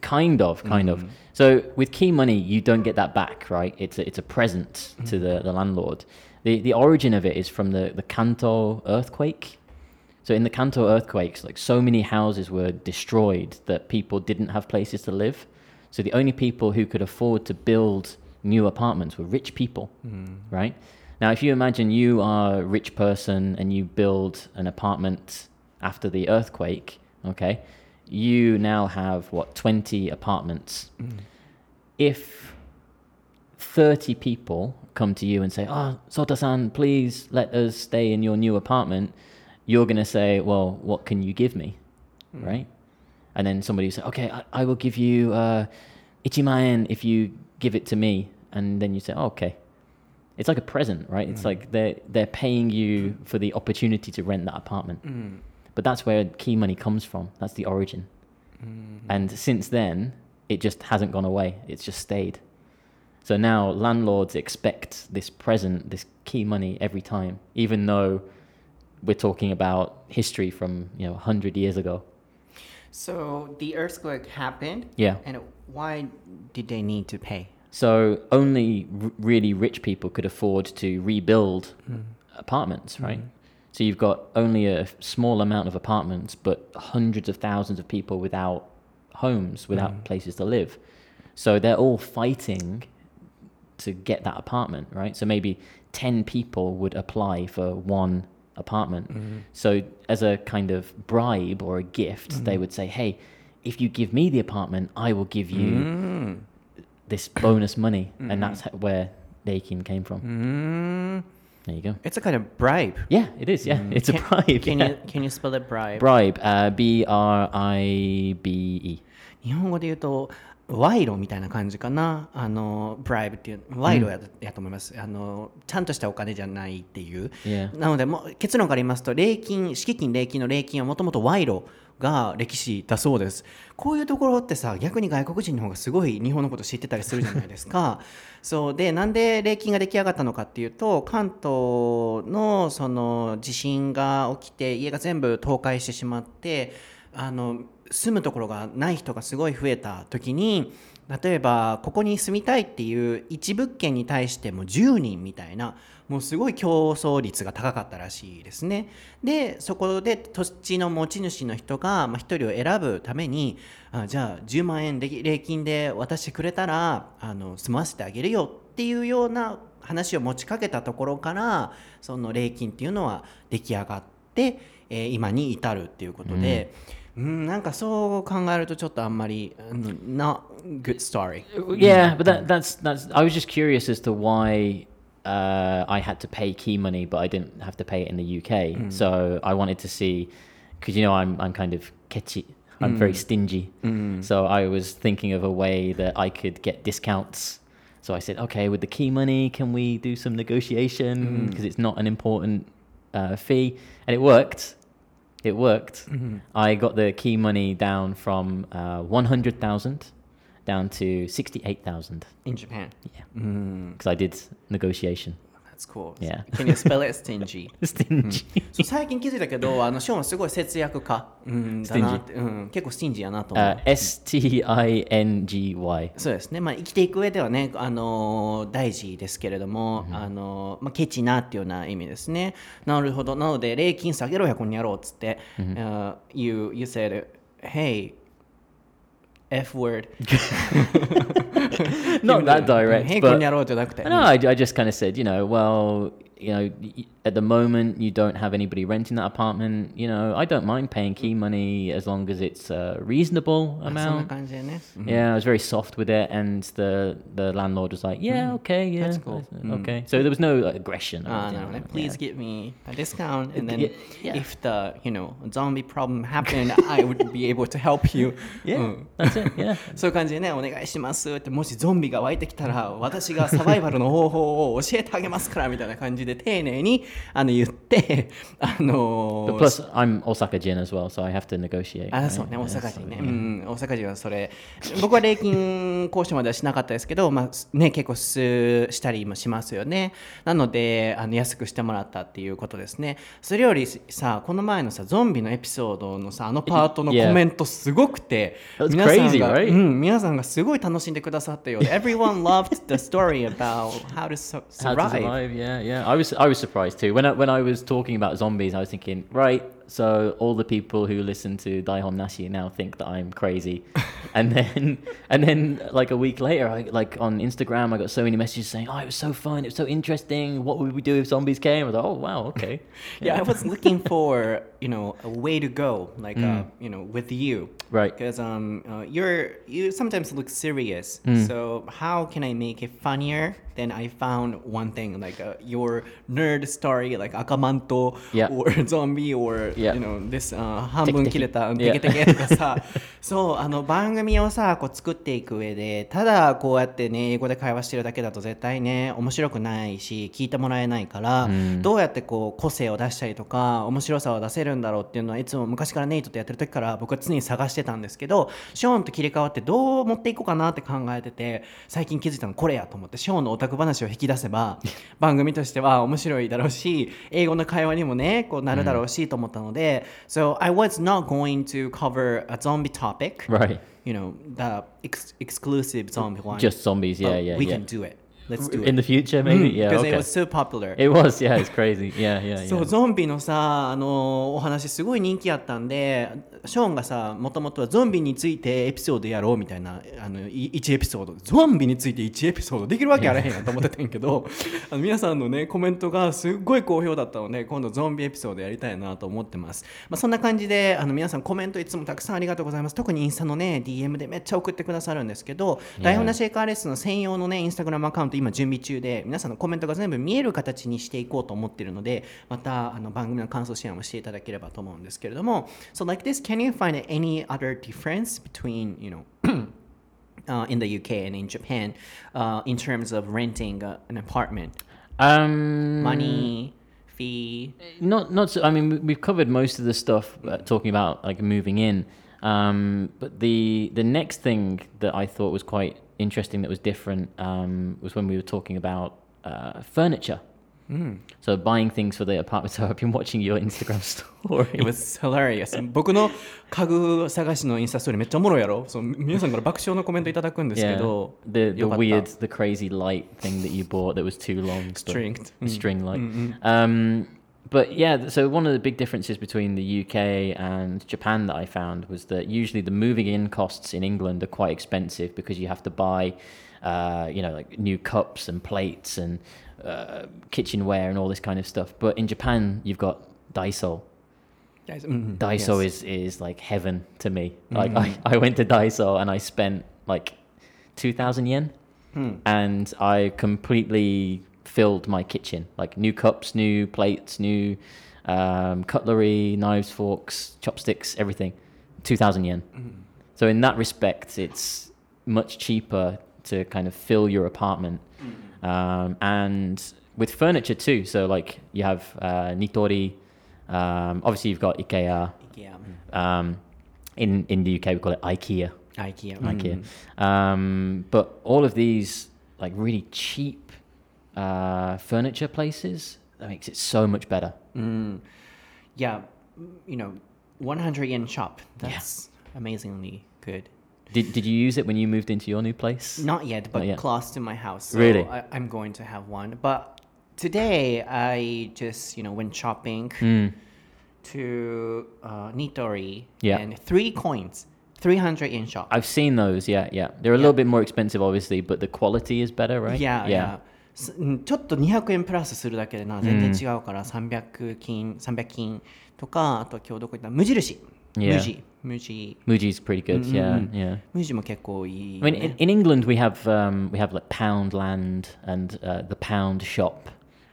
Kind of, kind of. So with key money, you don't get that back, right? It's a, it's a present to the, the landlord. the the origin of it is from the, the Kanto earthquake. So in the Kanto earthquakes, like so many houses were destroyed that people didn't have places to live. So the only people who could afford to build new apartments were rich people, hmm. right? Now, if you imagine you are a rich person and you build an apartment after the earthquake, okay, you now have what 20 apartments. Hmm. If 30 people come to you and say, ah, Oh, Sota-san, please let us stay in your new apartment, you're going to say, Well, what can you give me? Hmm. Right? And then somebody will say, Okay, I, I will give you uh, ichimaen if you give it to me. And then you say, oh, Okay. It's like a present, right? It's hmm. like they're, they're paying you for the opportunity to rent that apartment. Hmm. But that's where key money comes from. That's the origin. And since then, it just hasn't gone away. It's just stayed. So now landlords expect this present, this key money every time, even though we're talking about history from you know 100 years ago. So the earthquake happened Yeah. and why did they need to pay? So only r- really rich people could afford to rebuild hmm. apartments, hmm. right? So you've got only a small amount of apartments, but hundreds of thousands of people without homes, without hmm. places to live. So they're all fighting to get that apartment, right? So maybe 10 people would apply for one apartment. So as a kind of bribe or a gift, they would say, "Hey, if you give me the apartment, I will give you this bonus money." And that's h- where Dakin came from. Mm, There you go. it's a kind of bribe. Yeah, it is. Yeah, it's a Can- bribe. Can yeah. you can you spell it bribe? Bribe. Uh, B R I B E. 日本語で言うと 賄賂みたいな感じかな。あのブライブっていう賄賂や,、やと思います。あのちゃんとしたお金じゃないっていう。なのでもう結論から言いますと礼金敷金礼金の礼金はもともと賄賂が歴史だそうですこういうところってさ逆に外国人の方がすごい日本のこと知ってたりするじゃないですか そうでなんで礼金が出来上がったのかっていうと関東のその地震が起きて家が全部倒壊してしまってあの住むところがない人がすごい増えた時に例えばここに住みたいっていう一物件に対しても10人みたいなもうすごい競争率が高かったらしいですね。でそこで土地の持ち主の人が、1人を選ぶためにあじゃあ10万円で礼金で渡してくれたらあの住ませてあげるよっていうような話を持ちかけたところからその礼金っていうのは出来上がって、えー今に至るっていうことで。うん、なんかそう考えるとちょっとあんまり、うん not good story。 Yeah, but that, that's that's. I was just curious as to why uh, I had to pay key money, but I didn't have to pay it in the UK. So I wanted to see, because you know I'm I'm kind of ketchy. I'm very stingy. So I was thinking of a way that I could get discounts. So I said, okay, with the key money, can we do some negotiation? Because it's not an important uh, fee, and it worked. It worked. I got the key money down from uh, 100,000 down to 68,000 in Japan Yeah. うん because I did negotiation. That's cool Yeah. Can you spell it? Stingy? Stingy. そう最近気づいたけどあのショーンはすごい節約家、うん、だなって、うん、結構スティンジーやなと思う、uh, S T I N G Y. そうですね、まあ、生きていく上ではね、あのー大事ですけれども、あのーまあ、ケチなっていうような意味ですね。なるほど、なので、礼金下げろや、こにやろうっつって、uh, you, you said, hey, F word. Not that direct. Hey, こに but やろうじゃなくて。 No, I, I just kind of said, you know, well, you know, y- at the moment you don't have anybody renting that apartment. You know, I don't mind paying key money as long as it's a reasonable そんな amount. 感じでね。うん Yeah, I was very soft with it, and the the landlord was like, "Yeah, okay, yeah, That's cool. I said, okay." So there was no like, aggression. or あー anything なるほどね like。that, Please yeah. give me a discount, and then Yeah, yeah. if the you know zombie problem happened, I would be able to help you. Yeah, うん that's it. Yeah, そういう感じでね、お願いしますって、 もしゾンビが湧いてきたら、私がサバイバルの方法を教えてあげますからみたいな感じで丁寧にあの言って、あの but plus I'm Osaka Jin as well, so I have to negotiate. あ?そうね、大阪人ね。yeah. うん、大阪人はそれ。僕は礼金交渉まではしなかったですけど、まあね、結構すしたりもしますよね。なので、あの安くしてもらったっていうことですね。それよりさ、この前のさ、ゾンビのエピソードのさ、あのパートの.コメントすごくて、皆さんが?うん、皆さんがすごい楽しんでくださ Everyone loved the story about how to su- survive. How to survive? Yeah, yeah. I was I was surprised too when I, when I was talking about zombies. I was thinking, right, so all the people who listen to Daihon Nashi now think that I'm crazy. and then and then like a week later, I like on Instagram I got so many messages saying, Oh, it was so fun, it was so interesting. What would we do if zombies came? I was like, Oh wow, okay. Yeah, I was looking for you know a way to go, like uh, you know, with you, Right. Because um, uh, you're you sometimes look serious. So how can I make it funnier? Then I found one thing like uh, your nerd story, like Akamanto Yeah. or zombie or Yeah. you know this uh, 半分切れたテケテケとかさ、そうあの番組をさこう作っていく上でただこうやってね英語で会話してるだけだと絶対ね面白くないし聞いてもらえないから、どうやってこう個性を出したりとか面白さを出せるんだろうっていうのはいつも昔からネイトとやってる時から僕は常に探してたんですけどショーンと切り替わってどう持っていこうかなって考えてて最近気づいたのこれやと思ってショーンのク話を引き出せば番組としては面白いだろうし英語の会話にもねこうなるだろうしと思ったので、So I was not going to cover a zombie topic Right. you know the ex- exclusive zombie one Just zombies, yeah, yeah, we yeah. can do it let's do it In the future maybe? Yeah, because it was so popular It was, yeah, it's crazy. Yeah, yeah, そう yeah. ゾンビのさあのお話すごい人気やったんでショーンがさもともとはゾンビについてエピソードやろうみたいなあのい1エピソード。ゾンビについて1エピソードできるわけあらへんやんと思ってたんやけど あの皆さんのねコメントがすっごい好評だったので今度ゾンビエピソードやりたいなと思ってます、まあ、そんな感じであの皆さんコメントいつもたくさんありがとうございます。特にインスタのね DM でめっちゃ送ってくださるんですけど台本なシェイカーレッスンの専用のねインスタグラムアカウント今準備中で皆さんのコメントが全部見える形にしていこうと思っているのでまたあの番組の感想シェアもしていただければと思うんですけれども So like this can you find any other difference between you know uh, in the UK and in Japan uh, in terms of renting uh, an apartment Um, money fee Not, not. So, I mean, we- we've covered most of the stuff uh, talking about like moving in. Um, but the the next thing that I thought was quite interesting that was different um, was when we were talking about uh, furniture. So buying things for the apartment. So I've been watching your Instagram story. It was hilarious 僕の家具探しのインスタストーリーめっちゃおもろいやろそう皆さんから爆笑のコメントいただくんですけ yeah, ど the the よかった weird, the crazy light thing that you bought that was too long. but- Stringed. the string light. Um, but yeah, th- so one of the big differences between the UK and Japan that I found was that usually the moving in costs in England are quite expensive because you have to buy, uh, you know, like new cups and plates and uh, kitchenware and all this kind of stuff. But in Japan, you've got Daiso. Mhm, Daiso yes. is is like heaven to me. Like I, I went to Daiso and I spent like two thousand yen, and I completely filled my kitchen. Like new cups, new plates, new um, cutlery, knives, forks, chopsticks, everything. Two thousand yen. So in that respect, it's much cheaper to kind of fill your apartment, um, and with furniture too. So like you have uh, Nitori. Um, obviously, you've got IKEA. Yeah. Um, in in the UK, we call it IKEA. IKEA. IKEA. Um, but all of these like really cheap uh, furniture places that makes it so much better. Yeah, you know, 100 yen shop. That's amazingly good. Did Did you use it when you moved into your new place? Not yet, but Not yet. close to my house. So Really? I, I'm going to have one. But today I just, you know, went shopping Mm. to uh, Nitori Yeah. and three coins, 300 yen shop. I've seen those. Yeah, yeah. They're a little bit more expensive, obviously, but the quality is better, right? Yeah, yeah. すうんちょっと200円プラスするだけでな全然違うから300金300金とかあと今日どこ行った無印 Yeah. 無地無地 Muji's pretty good. Yeah, yeah. 無地も結構いい I よ mean, ね、 in, in England we have um, we have like Poundland and uh, the Pound Shop,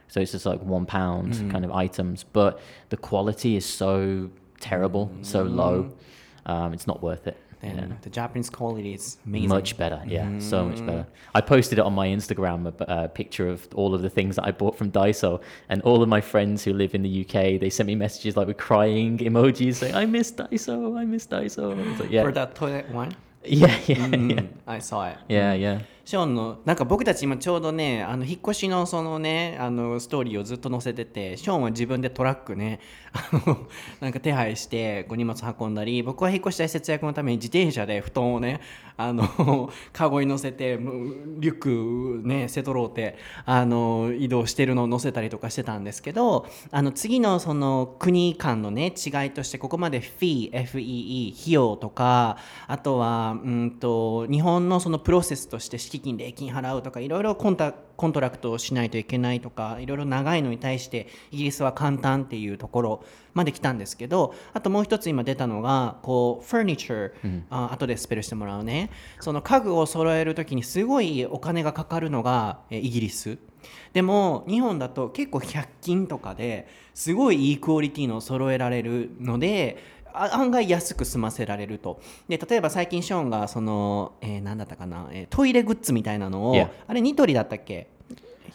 so it's just like one pound kind of items, but the quality is so terrible, so low. Um, it's not worth it. Yeah. the Japanese quality is amazing Much better, yeah, so much mm. better. I posted it on my Instagram a, a picture of all of the things that I bought from Daiso, and all of my friends who live in the UK, they sent me messages like with crying emojis saying, "I miss Daiso, I miss Daiso." I was like, yeah, For that toilet one? yeah, yeah, yeah, mm, I saw it yeah, mm. yeah. ショーンのなんか僕たち今ちょうどねあの引っ越しのそのねあのストーリーをずっと載せててショーンは自分でトラックね あのなんか手配してこう荷物運んだり僕は引っ越し代節約のために自転車で布団をねあの カゴに乗せてリュックね背負ってあの移動してるのを載せたりとかしてたんですけどあの次のその国間のね違いとしてここまで fee fee 費用とかあとはうんと日本のそのプロセスとして敷金礼金払うとかいろいろ conta contract をしないといけないとかいろいろ長いのに対してイギリスは簡単っていうところまで来たんですけどあともう一つ今出たのがこうフ u ニチャー、あ後でスペルしてもらうね。その家具を揃える時にすごいお金がかかるのがえイギリス。でも日本だと結構100均とかですごいいいクオリティのを揃えられるのであ案外安く済ませられると。で例えば最近ショーンがその、えー、何だったかな、えートイレグッズみたいなのを、Yeah. あれニトリだったっけ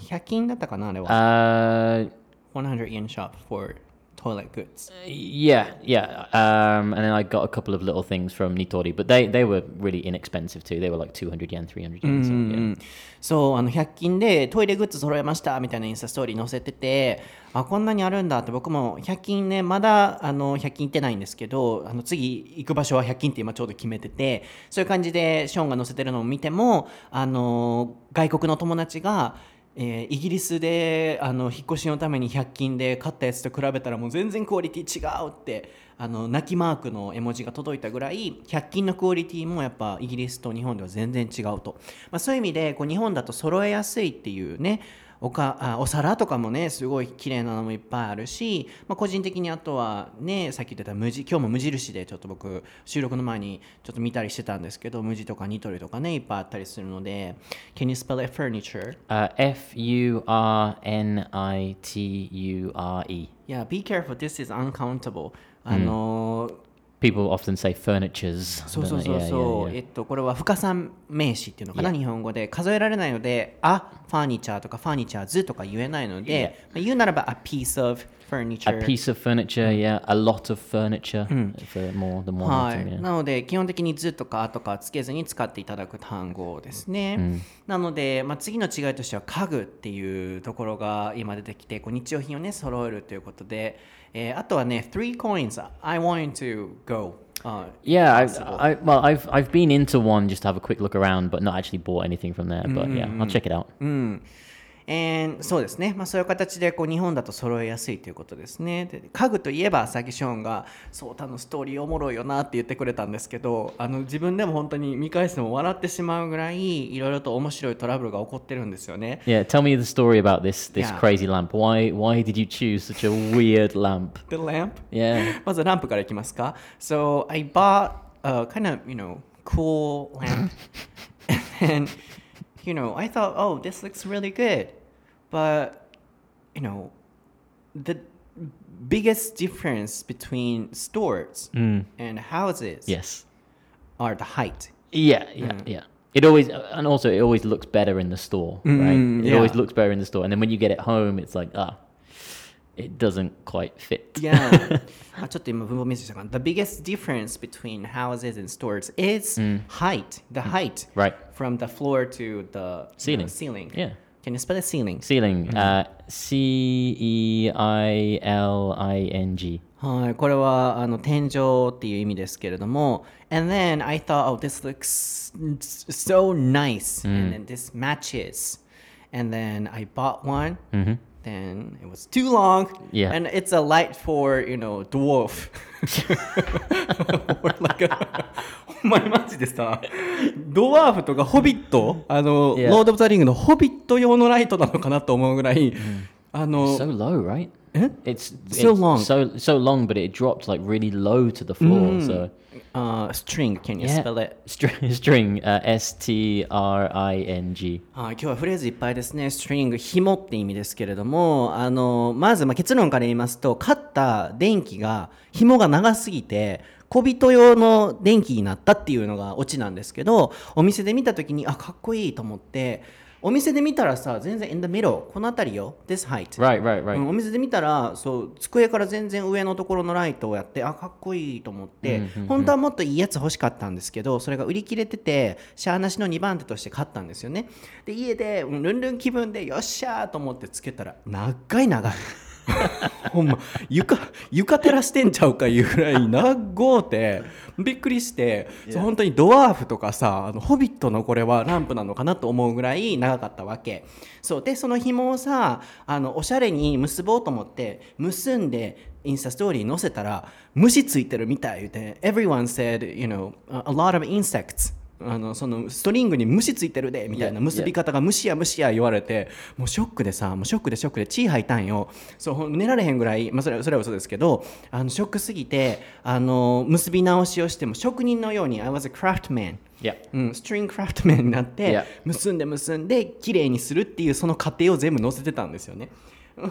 ？100均だったかなあれは、Uh, 100 yen shop for toilet goods yeah, yeah. Um, and then I got a couple of little things from Nitori, but they, they were really inexpensive too. They were like 200 yen, 300 yen. So, う yeah. んそうあの100均でトイレグッズ揃えましたみたいなインスタストーリー載せててあこんなにあるんだって僕も100均ねまだあの100均行ってないんですけどあの次行く場所は100均って今ちょうど決めててそういう感じでショーンが載せてるのを見てもあの外国の友達がえーイギリスであの引っ越しのために100均で買ったやつと比べたらもう全然クオリティ違うってあの泣きマークの絵文字が届いたぐらい100均のクオリティもやっぱイギリスと日本では全然違うと、まあ、そういう意味でこう日本だと揃えやすいっていうねおかあお皿とかもねすごい綺麗なのもいっぱいあるし、まあ、個人的にあとはねさっき言ってた無地今日も無印でちょっと僕収録の前にちょっと見たりしてたんですけど無地とかニトリとかねいっぱいあったりするので Can you spell it furniture? Uh, F U R N I T U R E. Yeah, be careful. This is uncountable. あのー People often say furnitures. そうそうそう?そう.えっとこれは深さ名詞っていうのかな.日本語で数えられないので、あ、ファーニチャーとかファーニチャーズとか言えないので、まあ言うならば a piece of furniture。A piece of furniture, yeah. A lot of furniture for more than one はい.なので基本的に「ず」とか「あ」とかつけずに使っていただく単語ですね、なので、まあ、次の違いとしては家具っていうところが今出てきてこう日用品をね揃えるということで、えーあとはね「3 coins I want to go、uh, Yeah, I, possible. I, well, I've I've been into one just to have a quick look around, but not actually bought anything from there. But yeah, I'll check it out. うん。 そうですね、まあ、そういう形でこう日本だと揃えやすいということですね。で家具といえば、さっきショーンが、そうたのストーリーおもろいよなって言ってくれたんですけど、あの自分でも本当に見返しても笑ってしまうぐらい、いろいろと面白いトラブルが起こってるんですよね。Yeah, tell me the story about this this Yeah. crazy lamp. Why why did you choose such a weird lamp? The lamp? Yeah. まずランプからいきますか So I bought a kind of, you know, cool lamp. and, you know, I thought, oh, this looks really good. But, you know, the biggest difference between stores and houses Yes. are the height. Yeah, yeah, yeah. It always and also it always looks better in the store, right? Mm, It always looks better in the store, and then when you get it home, it's like ah, it doesn't quite fit. Yeah. あちょっと今文法ミスしたかな。The biggest difference between houses and stores is height. The height Right. from the floor to the Ceiling. uh, ceiling. Yeah. Can you spell it ceiling? Ceiling. Uh, C E I L I N G. はい、これはあの天井っていう意味ですけれども、and then I thought, oh, this looks so nice, and then this matches, and then I bought one. Then it was too long, Yeah. and it's a light for you know dwarf. or like a お前マジでさ、ドワーフとかホビット、あの、Yeah. ロード・オブ・ザ・リングのホビット用のライトなのかなと思うぐらい、あの、So low, right? Eh? It's So it's long. So so long, but it dropped like really low to the floor. So uh, string, can you spell it? string, string uh, S T R I N G. はい、今日はフレーズいっぱいですね。ストリング、紐って意味ですけれども、あの、まず、まあ、結論から言いますと、買った電気が、紐が長すぎて、小人用の電気になったっていうのがオチなんですけど、お店で見たときに、あ、かっこいいと思って、お店で見たらさ、全然 in the middle、この辺りよ、this height。Right, right, right. うんお店で見たらそう机から全然上のところのライトをやってあかっこいいと思って、本当はもっといいやつ欲しかったんですけどそれが売り切れててシャーなしの2番手として買ったんですよねで家でうんルンルン気分でよっしゃーと思ってつけたら長い長い ほんま床床照らしてんちゃうかいうぐらい長うてびっくりして、そう本当にドワーフとかさあのホビットのこれはランプなのかなと思うぐらい長かったわけ。そうでその紐をさあのおしゃれに結ぼうと思って結んでインスタストーリーに載せたら虫ついてるみたい言うて Everyone said you know a lot of insects あのそのストリングに虫ついてるでみたいな結び方が虫や虫や言われてもうショックでさもうショックでショックで血吐いたんよそう寝られへんぐらい、まあ、それはそれは嘘ですけどあのショックすぎてあの結び直しをしても職人のように I was a craftsman Yeah. うん、ストリングクラフトマンになって.結んで結んで綺麗にするっていうその過程を全部載せてたんですよね。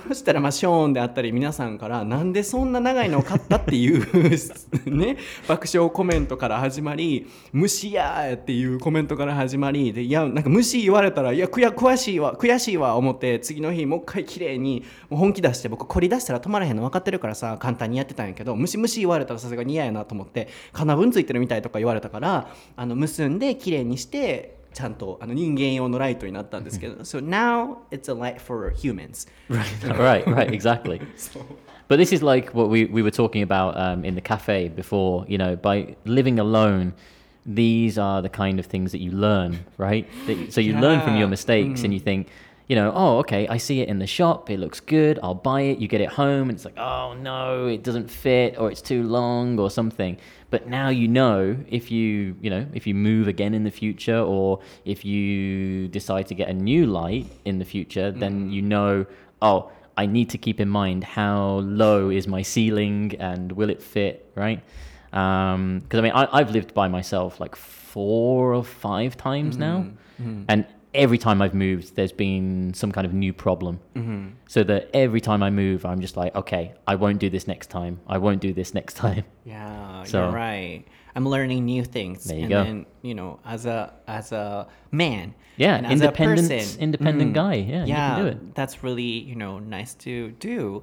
そしたらまあショーンであったり皆さんからなんでそんな長いのを買ったっていうね爆笑コメントから始まり虫やっていうコメントから始まりでいやなんか虫言われたらいや悔しいわ悔しいわ思って次の日もう一回綺麗にもう本気出して僕凝り出したら止まらへんの分かってるからさ簡単にやってたんやけど虫虫言われたらさすがに嫌やなと思って金分ついてるみたいとか言われたからあの結んで綺麗にして ちゃんとあの人間用のライトになったんですけど So now it's a light for humans right, right, exactly. But this is like what we, we were talking about um, in the cafe before. You know, by living alone, these are the kind of things that you learn, right? That, so you learn from Yeah. your mistakes and you think, you know, oh, okay, I see it in the shop, it looks good, I'll buy it. You get it home, and it's like, oh no, it doesn't fit, or it's too long, or something. But now you know if you, you know, if you move again in the future, or if you decide to get a new light in the future, then mm-hmm. you know, oh, I need to keep in mind how low is my ceiling and will it fit, right? Um, because I mean, I, I've lived by myself like four or five times now, mm-hmm. Mm-hmm. and every time I've moved, there's been some kind of new problem. So that every time I move, I'm just like, okay, I won't do this next time. I won't do this next time. Yeah, So- you're right. I'm learning new things. There you and go. then, you know, as a as a man. Yeah, and as a independent, person, independent mm, guy. Yeah, you yeah, can do it. that's really, you know, nice to do.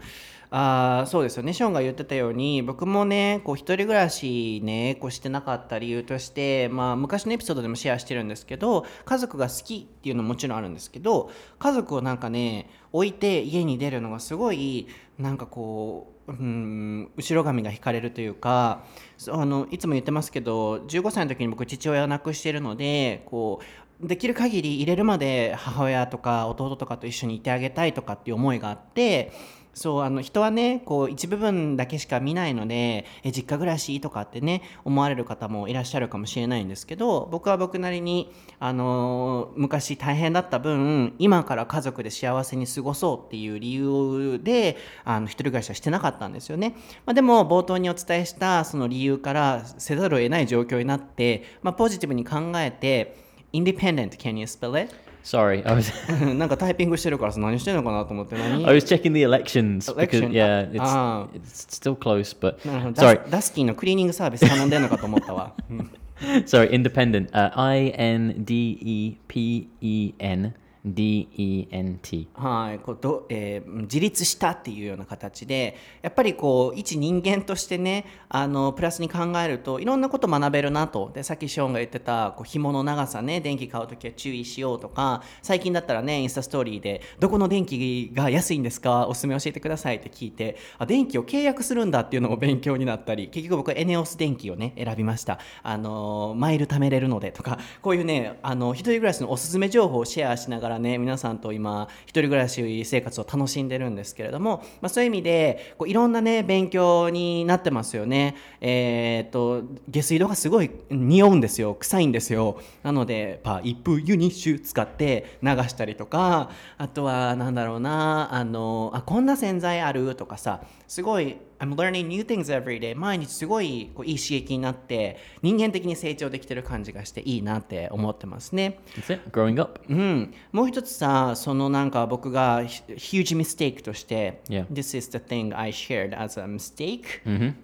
あそうですよね。ショーンが言ってたように、僕もね、こう一人暮らしね、こうしてなかった理由として、まあ昔のエピソードでもシェアしてるんですけど、家族が好きっていうのももちろんあるんですけど、家族をなんかね、置いて家に出るのがすごい、なんかこう、うん、後ろ髪が引かれるというかあのいつも言ってますけど15歳の時に僕父親を亡くしているのでこうできる限り入れるまで母親とか弟とかと一緒にいてあげたいとかっていう思いがあってそうあの人はねこう一部分だけしか見ないのでえ実家暮らしとかってね思われる方もいらっしゃるかもしれないんですけど僕は僕なりにあの昔大変だった分今から家族で幸せに過ごそうっていう理由であの一人暮らしはしてなかったんですよね、まあ、でも冒頭にお伝えしたその理由からせざるを得ない状況になって、まあ、ポジティブに考えて independent can you spell it? Sorry, I was なんかタイピングしてるからさ何してんのかなと思って何 I was checking the elections Election. because yeah, it's Ah. it's still close, but なるほど sorry, ダスダスキーのクリーニングサービス頼んでんのかと思ったわ。 sorry, independent. Uh, I N D E P E N D E N T. はいこうどえー自立したっていうような形でやっぱりこう一人間としてねあのプラスに考えるといろんなこと学べるなと。でさっきショーンが言ってたこう紐の長さね電気買う時は注意しようとか最近だったらねインスタストーリーでどこの電気が安いんですか？おすすめ教えてくださいって聞いてあ電気を契約するんだっていうのも勉強になったり結局僕はエネオス電気をね選びました。あのマイル貯めれるのでとかこういうねあの一人暮らしのおすすめ情報をシェアしながらからね皆さんと今一人暮らし生活を楽しんでるんですけれども、まあ、そういう意味でこういろんなね勉強になってますよね。えーっと下水道がすごい匂うんですよ。臭いんですよ。なのでパーイプユニッシュ使って流したりとかあとはなんだろうなあのあこんな洗剤ある？とかさすごい I'm learning new things every day 毎日すごいこういい刺激になって人間的に成長できてる感じがしていいなって思ってますね That's it. Growing up. うん、もう一つさ、そのなんか僕が huge mistake として、Yeah. This is the thing I shared as a mistake、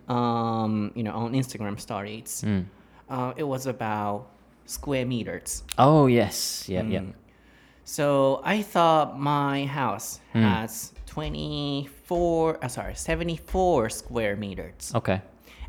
um, you know, on Instagram stories.、Uh, it was about square meters. Oh yes. Yeah. Yeah. So I thought my house has 24, uh, sorry, 74 square meters. Okay.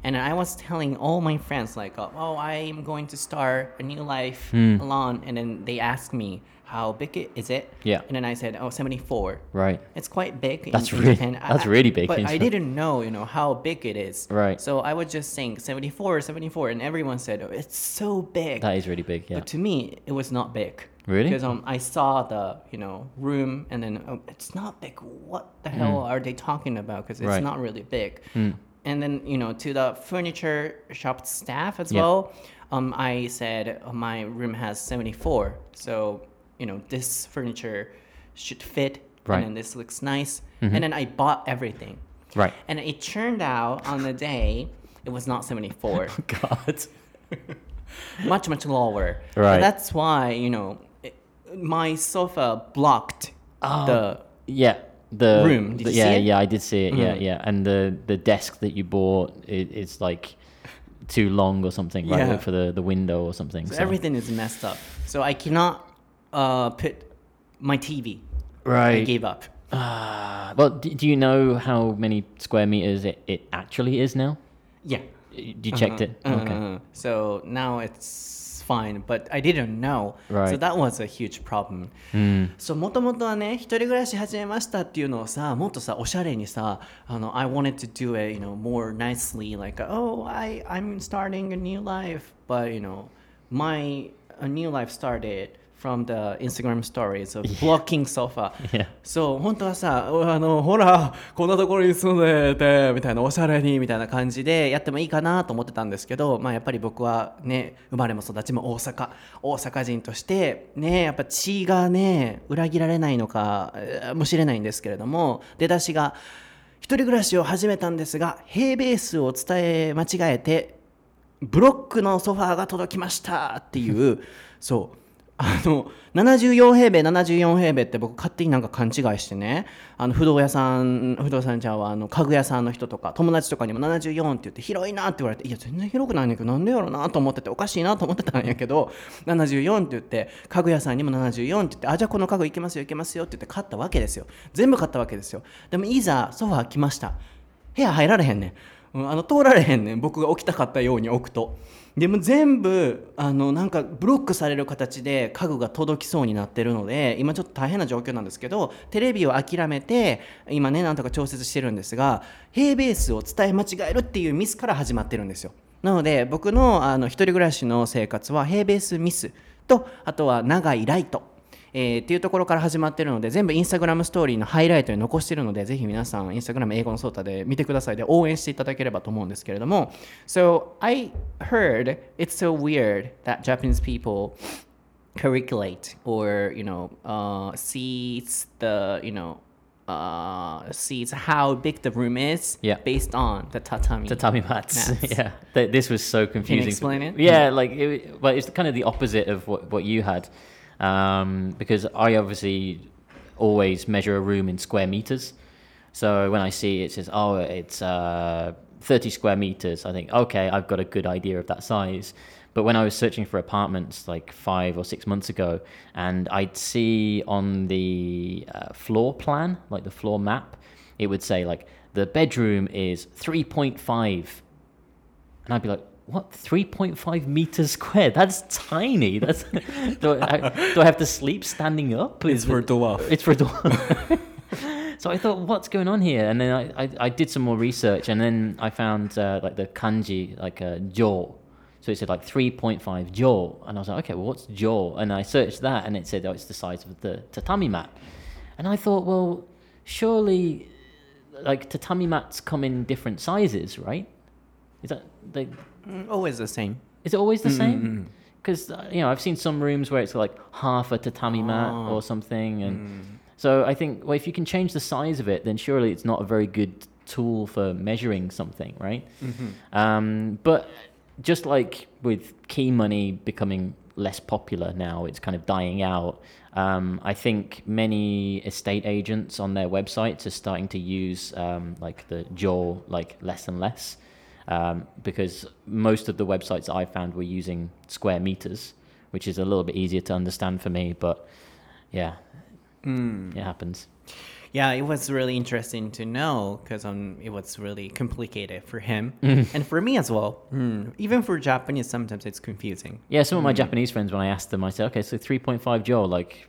And I was telling all my friends, like, oh, I'm going to start a new life alone. And then they asked me, how big it, is it? Yeah. And then I said, oh, 74. Right. It's quite big. That's in really- Japan. that's really big But in I Japan. didn't know, you know, how big it is. Right. So I was just saying 74, 74. And everyone said, oh, it's so big. That is really big. Yeah. But to me, it was not big. Really? Because um, I saw the you know room, and then oh, it's not big. What the hell are they talking about? Because it's Right. not really big. And then you know to the furniture shop staff as Yeah. well, um, I said oh, my room has seventy four. So you know this furniture should fit, Right. and then this looks nice. And then I bought everything. Right. And it turned out on the day it was not seventy four. God. much much lower. Right. But that's why you know my sofa blocked the Yeah. The Room, did the- yeah, it? yeah, I did see it. Yeah, yeah. And the the desk that you bought it, it's like too long or something, right? Yeah. For the the window or something. so so- everything is messed up. So I cannot uh, put my TV. Right. I gave up. Ah, well, do, do you know how many square meters it, it actually is now? Yeah. You checked it? Uh, Okay. uh, so now it's fine, but I didn't know. So Right. that was a huge problem. そうもともとはね一人暮らし始めましたっていうのをさもっとさおしゃれにさあの I wanted to do it you know more nicely like oh I I'm starting a new life but you know my a new life started from the Instagram stories of blocking sofa. Yeah. そう本当はさおあのほらこんなところに住んでてみたいなおしゃれにみたいな感じでやってもいいかなと思ってたんですけど、まあ、やっぱり僕はね生まれも育ちも大阪大阪人としてねやっぱ血がね裏切られないのかえーもしれないんですけれども出だしが一人暮らしを始めたんですが平米数を伝え間違えてブロックのソファーが届きましたっていう。そうあの74平米74平米って僕勝手になんか勘違いしてね。あの不動屋さん不動産ちゃんはあの家具屋さんの人とか友達とかにも74って言って広いなって言われていや全然広くないんだけどなんでやろうなと思ってておかしいなと思ってたんやけど74って言って家具屋さんにも74って言ってあじゃあこの家具行けますよ行けますよって言って買ったわけですよ。全部買ったわけですよ。でもいざソファー来ました。部屋入られへんねん、うんあの通られへんねん。僕が置きたかったように置くと。でも全部あのなんかブロックされる形で家具が届きそうになってるので今ちょっと大変な状況なんですけどテレビを諦めて今ねなんとか調節してるんですが平米数を伝え間違えるっていうミスから始まってるんですよ。なので僕のあの一人暮らしの生活は平米数ミスとあとは長いライト。えーっていうところから始まってるので全部インスタグラムストーリーのハイライトに残してるのでぜひ皆さんインスタグラム英語のソータで見てくださいで応援していただければと思うんですけれども So I heard it's so weird that Japanese people calculate or you know uh, sees the you know uh, sees how big the room is Yeah. based on the tatami tatami mats. Mats. yeah, Th- this was so confusing. explain it? Yeah, like, it, but it's kind of the opposite of what, what you had, um, because I obviously always measure a room in square meters. So when I see it says, oh, it's uh, 30 square meters, I think, okay, I've got a good idea of that size. but when I was searching for apartments like five or six months ago, and I'd see on the uh, floor plan, like the floor map, it would say like the bedroom is 3.5. And I'd be like, what? 3.5 meters squared that's tiny. That's do, I, do I have to sleep standing up? It's Is for dwarf. it's for dwarf. So I thought what's going on here? And then I, I, I did some more research and then I found uh, like the kanji like uh, jo so it said like 3.5 jaw. And I was like okay well what's jaw? And I searched that and it said oh it's the size of the tatami mat. And I thought well surely like tatami mats come in different sizes right? Is that like Always the same. is it always the Mm-hmm. same? Because uh, you know, I've seen some rooms where it's like half a tatami mat Oh. or something, and Mm. so I think, well, if you can change the size of it, then surely it's not a very good tool for measuring something, right? Mm-hmm. Um, but just like with key money becoming less popular now, it's kind of dying out. Um, I think many estate agents on their websites are starting to use um, like the jaw like less and less um, because most of the websites I found were using square meters, which is a little bit easier to understand for me. But yeah, Mm. it happens. Yeah, it was really interesting to know because um, it was really complicated for him and for me as well. Mm. Even for Japanese, sometimes it's confusing. Yeah, some of my Japanese friends, when I asked them, I said, okay, so 3.5 jaw, like,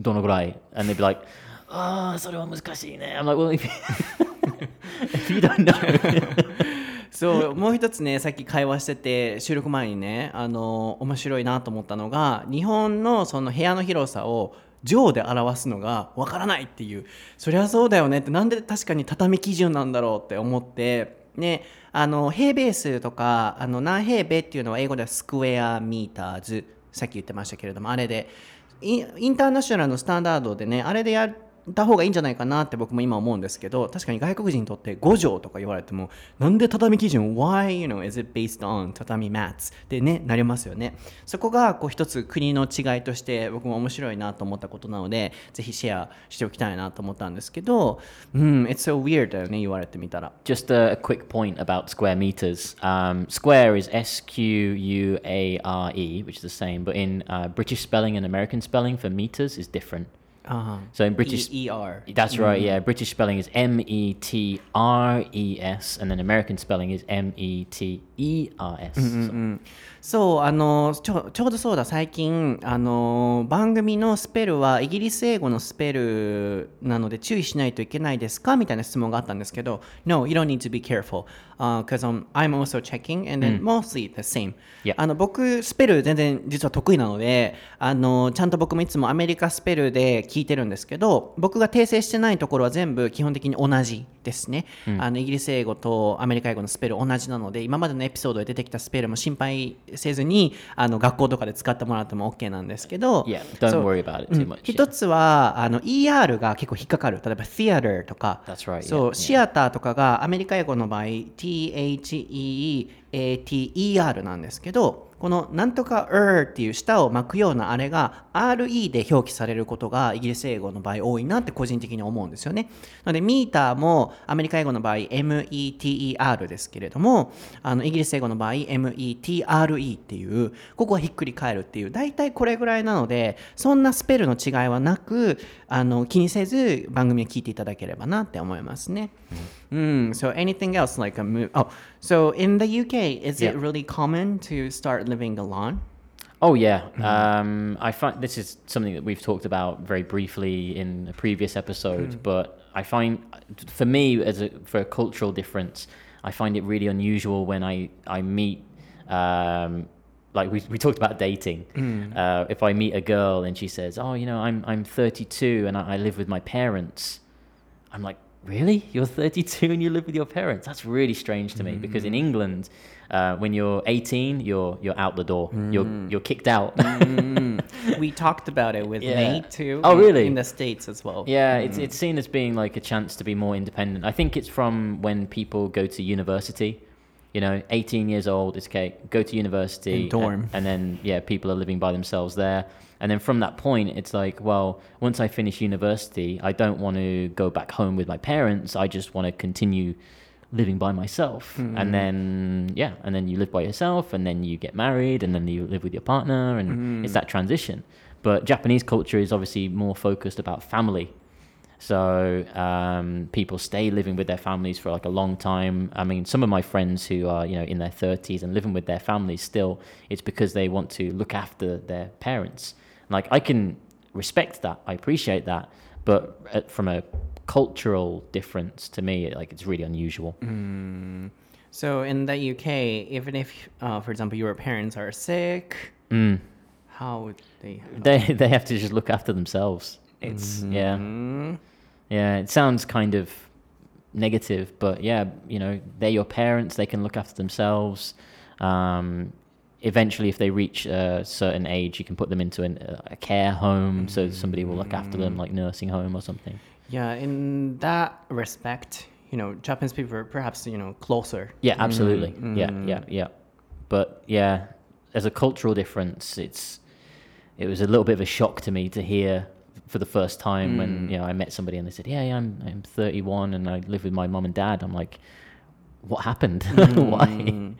donogurai? And they'd be like, oh, それは難しいね. I'm like, well, if you, if you don't know. そうもう一つねさっき会話してて収録前にねあの面白いなと思ったのが日本のその部屋の広さを乗で表すのがわからないっていう。そりゃそうだよねって。なんで確かに畳基準なんだろうって思ってねあの平米数とかあの何平米っていうのは英語ではスクエアミーターズ。さっき言ってましたけれどもあれで。インインターナショナルのスタンダードでねあれでやった方がいいんじゃないかなって僕も今思うんですけど確かに外国人にとって5畳とか言われてもなんで畳基準 Why you know is it based on 畳 mats でねなりますよねそこがこう一つ国の違いとして僕も面白いなと思ったことなのでぜひシェアしておきたいなと思ったんですけどうん It's so weird だよね言われてみたら Just a, a quick point about square meters. Um, square is S Q U A R E, which is the same, but in uh, British spelling and American spelling for meters is different. あ So in British, E- ER that's right, yeah. British spelling is M E T R E S, and then American spelling is M E T E R S. So- そうあのちょちょうどそうだ最近あの番組のスペルはイギリス英語のスペルなので注意しないといけないですかみたいな質問があったんですけど No, you don't need to be careful because、um, I'm also checking and then mostly the same、Yeah. あの僕スペル全然実は得意なのであのちゃんと僕もいつもアメリカスペルで聞いてるんですけど僕が訂正してないところは全部基本的に同じですね、あのイギリス英語とアメリカ英語のスペル同じなので今までのエピソードで出てきたスペルも心配せずにあの学校とかで使ってもらっても OK なんですけど Yeah, don't そう worry about it too うん much. 一つはあの ER が結構引っかかる。例えば theater とか。That's right, そう、yeah, シアターとかがアメリカ英語の場合 THEATER なんですけどこのなんとか er っていう舌を巻くようなあれが RE で表記されることがイギリス英語の場合多いなって個人的に思うんですよね。なのでミーターもアメリカ英語の場合 METER ですけれどもあのイギリス英語の場合 METRE っていうここはひっくり返るっていう大体これぐらいなのでそんなスペルの違いはなくあの気にせず番組を聞いていただければなって思いますね。Mm, so anything else like a move? Oh, so in the UK, is it really common to start living alone? Oh yeah, um, I find this is something that we've talked about very briefly in a previous episode. But I find, for me, as a for a cultural difference, I find it really unusual when I I meet, um, like we we talked about dating. Uh, if I meet a girl and she says, "Oh, you know, I'm I'm 32 and I, I live with my parents," I'm like, really? You're 32 and you live with your parents? That's really strange to me mm. because in England, uh, when you're 18, you're you're out the door. Mm. You're you're kicked out. Mm. we talked about it with Yeah. Nate too. Oh, really? In the States as well. yeah, it's it's seen as being like a chance to be more independent. I think it's from when people go to university. You know, 18 years old, it's okay. Go to university, And dorm. and then yeah, people are living by themselves there. And then from that point, it's like, well, once I finish university, I don't want to go back home with my parents. I just want to continue living by myself and mm-hmm. then yeah and then you live by yourself and then you get married and then you live with your partner and it's mm-hmm. that transition but japanese culture is obviously more focused about family so um, people stay living with their families for like a long time. I mean, some of my friends who are you know in their thirties and living with their families still, it's because they want to look after their parents. Like I can respect that, I appreciate that, but uh, from a cultural difference to me, like it's really unusual. So in the UK, even if, uh, for example, your parents are sick, Mm. how would they? They they have to just look after themselves. It's yeah. Mm, Yeah, it sounds kind of negative, but yeah, you know, they're your parents. They can look after themselves. Um, eventually, if they reach a certain age, you can put them into an, a care home, so somebody will look after them, like nursing home or something. Yeah, in that respect, you know, Japanese people are perhaps you know closer. Yeah, absolutely. Yeah, yeah, yeah. But yeah, as a cultural difference, it's it was a little bit of a shock to me to hear for the first time when you know I met somebody and they said, "Yeah, yeah I'm I'm 31 and I live with my mom and dad." I'm like, "What happened? Why?"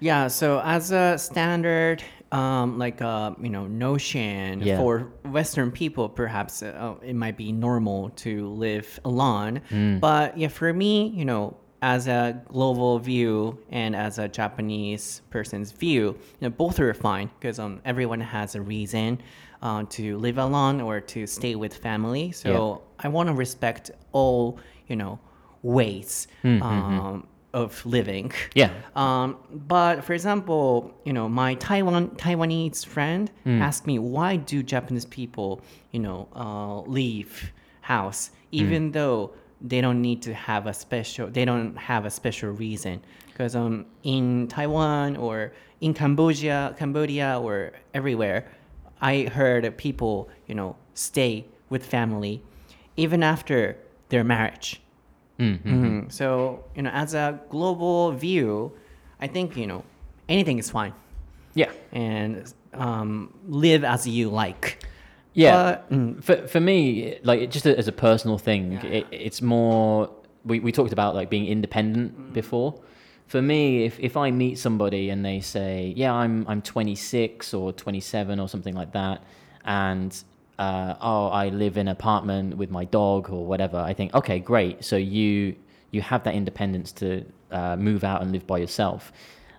Yeah, so as a standard, um, like uh, you know, notion Yeah. for Western people, perhaps uh, it might be normal to live alone. But yeah, for me, you know, as a global view and as a Japanese person's view, you know, both are fine because um, everyone has a reason uh, to live alone or to stay with family. So I want to respect all, you know, ways um, of living. Yeah. Um, but for example, you know, my Taiwan Taiwanese friend asked me why do Japanese people, you know, uh, leave house even though they don't need to have a special they don't have a special reason because um in Taiwan or in Cambodia Cambodia or everywhere I heard people you know stay with family even after their marriage Mhm. So, you know, as a global view, I think, you know, anything is fine Yeah. and um, live as you like. Yeah. Mm, For for me, like it- just as a personal thing, it, it's more. We, we talked about like being independent before. For me, if, if I meet somebody and they say, "Yeah, I'm I'm 26 or 27 or something like that," and uh, oh, I live in an apartment with my dog or whatever, I think, okay, great. So you you have that independence to uh, move out and live by yourself.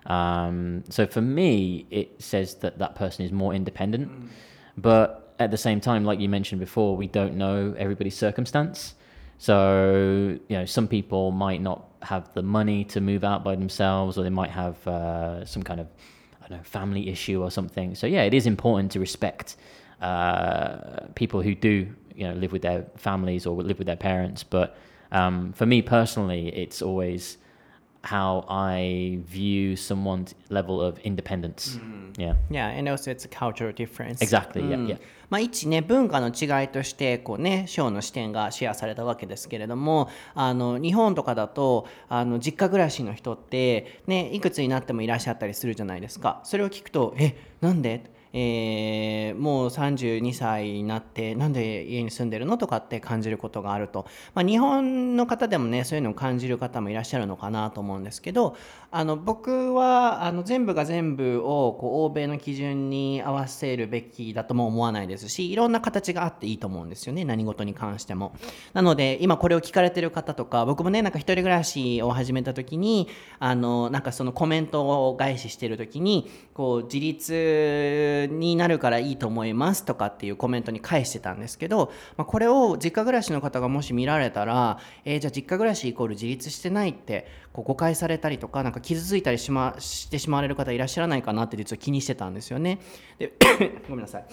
Um, so for me, it says that that person is more independent. But at the same time, like you mentioned before, we don't know everybody's circumstance. So, you know, some people might not have the money to move out by themselves, or they might have uh, some kind of, I don't know, family issue or something. So, yeah, it is important to respect uh, people who do, you know, live with their families or live with their parents. But um, for me personally, it's always how I view someone's level of independence. Yeah, yeah, and also it's a cultural difference. exactly. Yeah, yeah. まあ、一ね文化の違いとしてこうねショーの視点がシェアされたわけですけれどもあの日本とかだとあの実家暮らしの人ってねいくつになってもいらっしゃったりするじゃないですかそれを聞くとえなんで？えーもう32歳になってなんで家に住んでるのとかって感じることがあると、まあ、日本の方でもねそういうのを感じる方もいらっしゃるのかなと思うんですけどあの僕はあの全部が全部をこう欧米の基準に合わせるべきだとも思わないですしいろんな形があっていいと思うんですよね何事に関しても。なので今これを聞かれてる方とか僕もねなんか一人暮らしを始めた時にあのなんかそのコメントを返ししてる時にこう自立になるからいいと思いますとかっていうコメントに返してたんですけど、まあ、これを実家暮らしの方がもし見られたら、えーじゃあ実家暮らしイコール自立してないってこう誤解されたりとかなんか傷ついたりし,、ま、してしまわれる方いらっしゃらないかなって実は気にしてたんですよね。で ごめんなさい。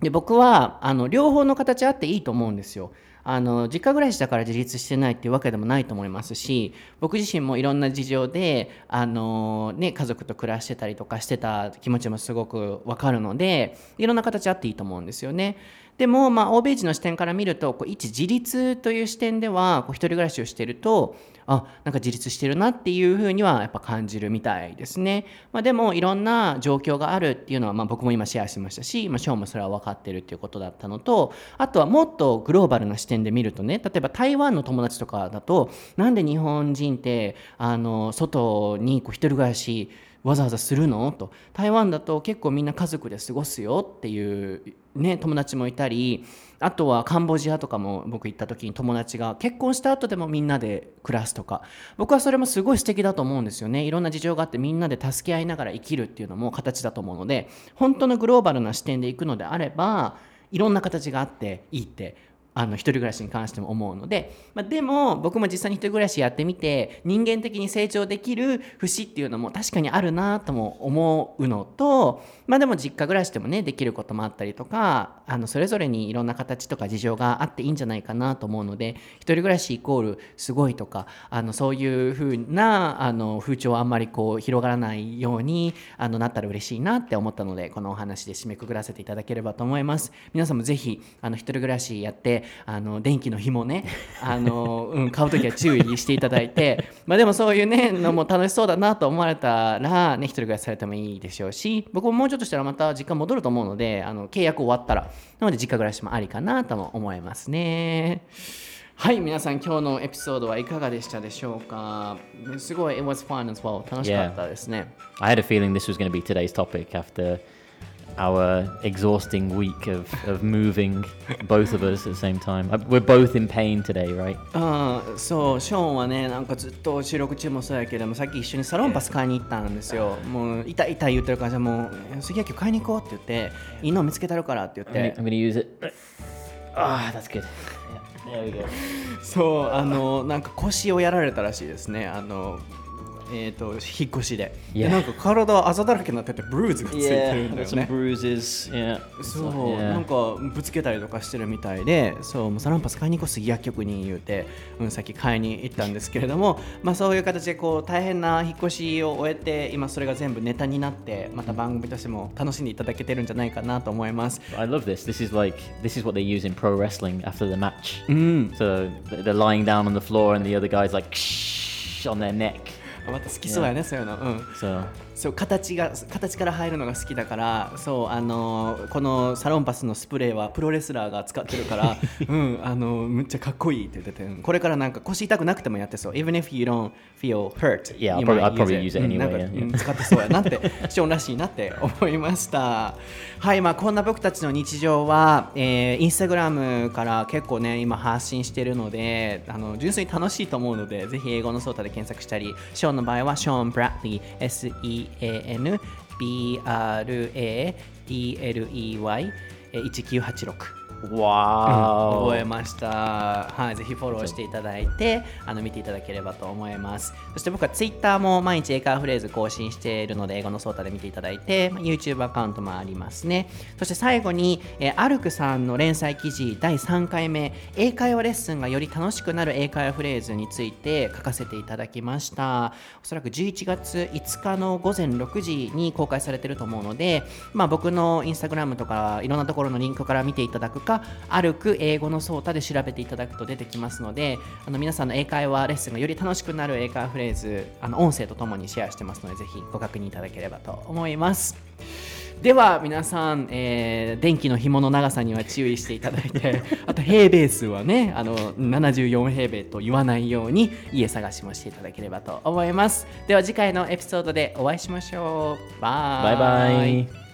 で僕はあの両方の形あっていいと思うんですよ。あの実家暮らしだから自立してないっていうわけでもないと思いますし僕自身もいろんな事情であの、ね、家族と暮らしてたりとかしてた気持ちもすごくわかるのでいろんな形あっていいと思うんですよね。でも、まあ、欧米人の視点から見るとこう一自立という視点ではこう一人暮らしをしているとあなんか自立してるなっていうふうにはやっぱ感じるみたいですね。まあ、でもいろんな状況があるっていうのは、まあ、僕も今シェアしましたし、まあ、ショーもそれは分かってるっていうことだったのとあとはもっとグローバルな視点点で見るとね例えば台湾の友達とかだとなんで日本人ってあの外にこう一人暮らしわざわざするの？と。台湾だと結構みんな家族で過ごすよっていう、ね、友達もいたりあとはカンボジアとかも僕行った時に友達が結婚した後でもみんなで暮らすとか。僕はそれもすごい素敵だと思うんですよね。いろんな事情があってみんなで助け合いながら生きるっていうのも形だと思うので本当のグローバルな視点で行くのであればいろんな形があっていいってあの一人暮らしに関しても思うので、まあ、でも僕も実際に一人暮らしやってみて人間的に成長できる節っていうのも確かにあるなとも思うのとまあでも実家暮らしでもねできることもあったりとかあのそれぞれにいろんな形とか事情があっていいんじゃないかなと思うので一人暮らしイコールすごいとかあのそういうふうなあの風潮はあんまりこう広がらないようにあのなったら嬉しいなって思ったのでこのお話で締めくくらせていただければと思います。皆さんもぜひあの一人暮らしやってあの電気の紐ねあの、うん、買う時は注意していただいてまあでもそういうねのも楽しそうだなと思われたらね一人暮らしされてもいいでしょうし僕ももうちょっとしたらまた実家戻ると思うのであの契約終わったらなので実家暮らしもありかなとも思いますね。はい、皆さん今日のエピソードはいかがでしたでしょうか？すごい、it was fun as well. 楽しかったですね。I had a feeling this was going to be today's topic after our exhausting week of, of moving both of us at the same time. Uh, We're both in pain today, right? うん、そう、ショーンはね、なんかずっと収録中もそうやけども、さっき一緒にサロンパス買いに行ったんですよ。もう、痛い痛い言ってるから、じゃあもう、杉野球買いに行こうって言って、いいの見つけたるからって言っ I'm て going、to use it. Ah, that's good. There we go. そう、あの、なんか腰をやられたらしいですね。あの、えっ、と、引っ越しで。で、なんか体あざだらけになってて、ブルーズがついてるんだよね。Yeah. そう.なんかぶつけたりとかしてるみたいで、そう、サロンパス買いに行こう杉薬局に言うて、うん、さっき買いに行ったんですけれども、まあそういう形でこう大変な引っ越しを終えて、今それが全部ネタになって、また番組としても楽しんでいただけてるんじゃないかなと思います。I love this. This is like this is what they use in pro wrestling after the match. うん、So th- they're lying down on the floor and the other guy's like on their neck. また好きそうやね、そういうの。うん。So そう形が形から入るのが好きだからそうあのー、このサロンパスのスプレーはプロレスラーが使ってるから、うんあのー、むっちゃかっこいいって言っててこれからなんか腰痛くなくてもやってそう。Even if you don't feel hurt yeah you I'll probably use it. anyway 使ってそうやなってショーンらしいなって思いました。はいまあこんな僕たちの日常は、えー、インスタグラムから結構ね今発信してるのであの純粋に楽しいと思うのでぜひ英語のソータで検索したりショーンの場合はショーン・ブラッディ SE ANBRADLEY1986 わー、うん、覚えました、はい、ぜひフォローしていただいてあの見ていただければと思います。そして僕は Twitter も毎日英会話フレーズ更新しているので英語のソータで見ていただいて YouTube アカウントもありますね。そして最後に、えー、アルクさんの連載記事第3回目英会話レッスンがより楽しくなる英会話フレーズについて書かせていただきました。おそらく11月5日の午前6時に公開されてると思うので、まあ、僕の Instagram とかいろんなところのリンクから見ていただくか歩く英語のソータで調べていただくと出てきますのであの皆さんの英会話レッスンがより楽しくなる英会話フレーズあの音声とともにシェアしてますのでぜひご確認いただければと思います。では皆さん、えー電気の紐の長さには注意していただいて あと平米数はねあの74平米と言わないように家探しもしていただければと思います。では次回のエピソードでお会いしましょう。バイ。Bye bye.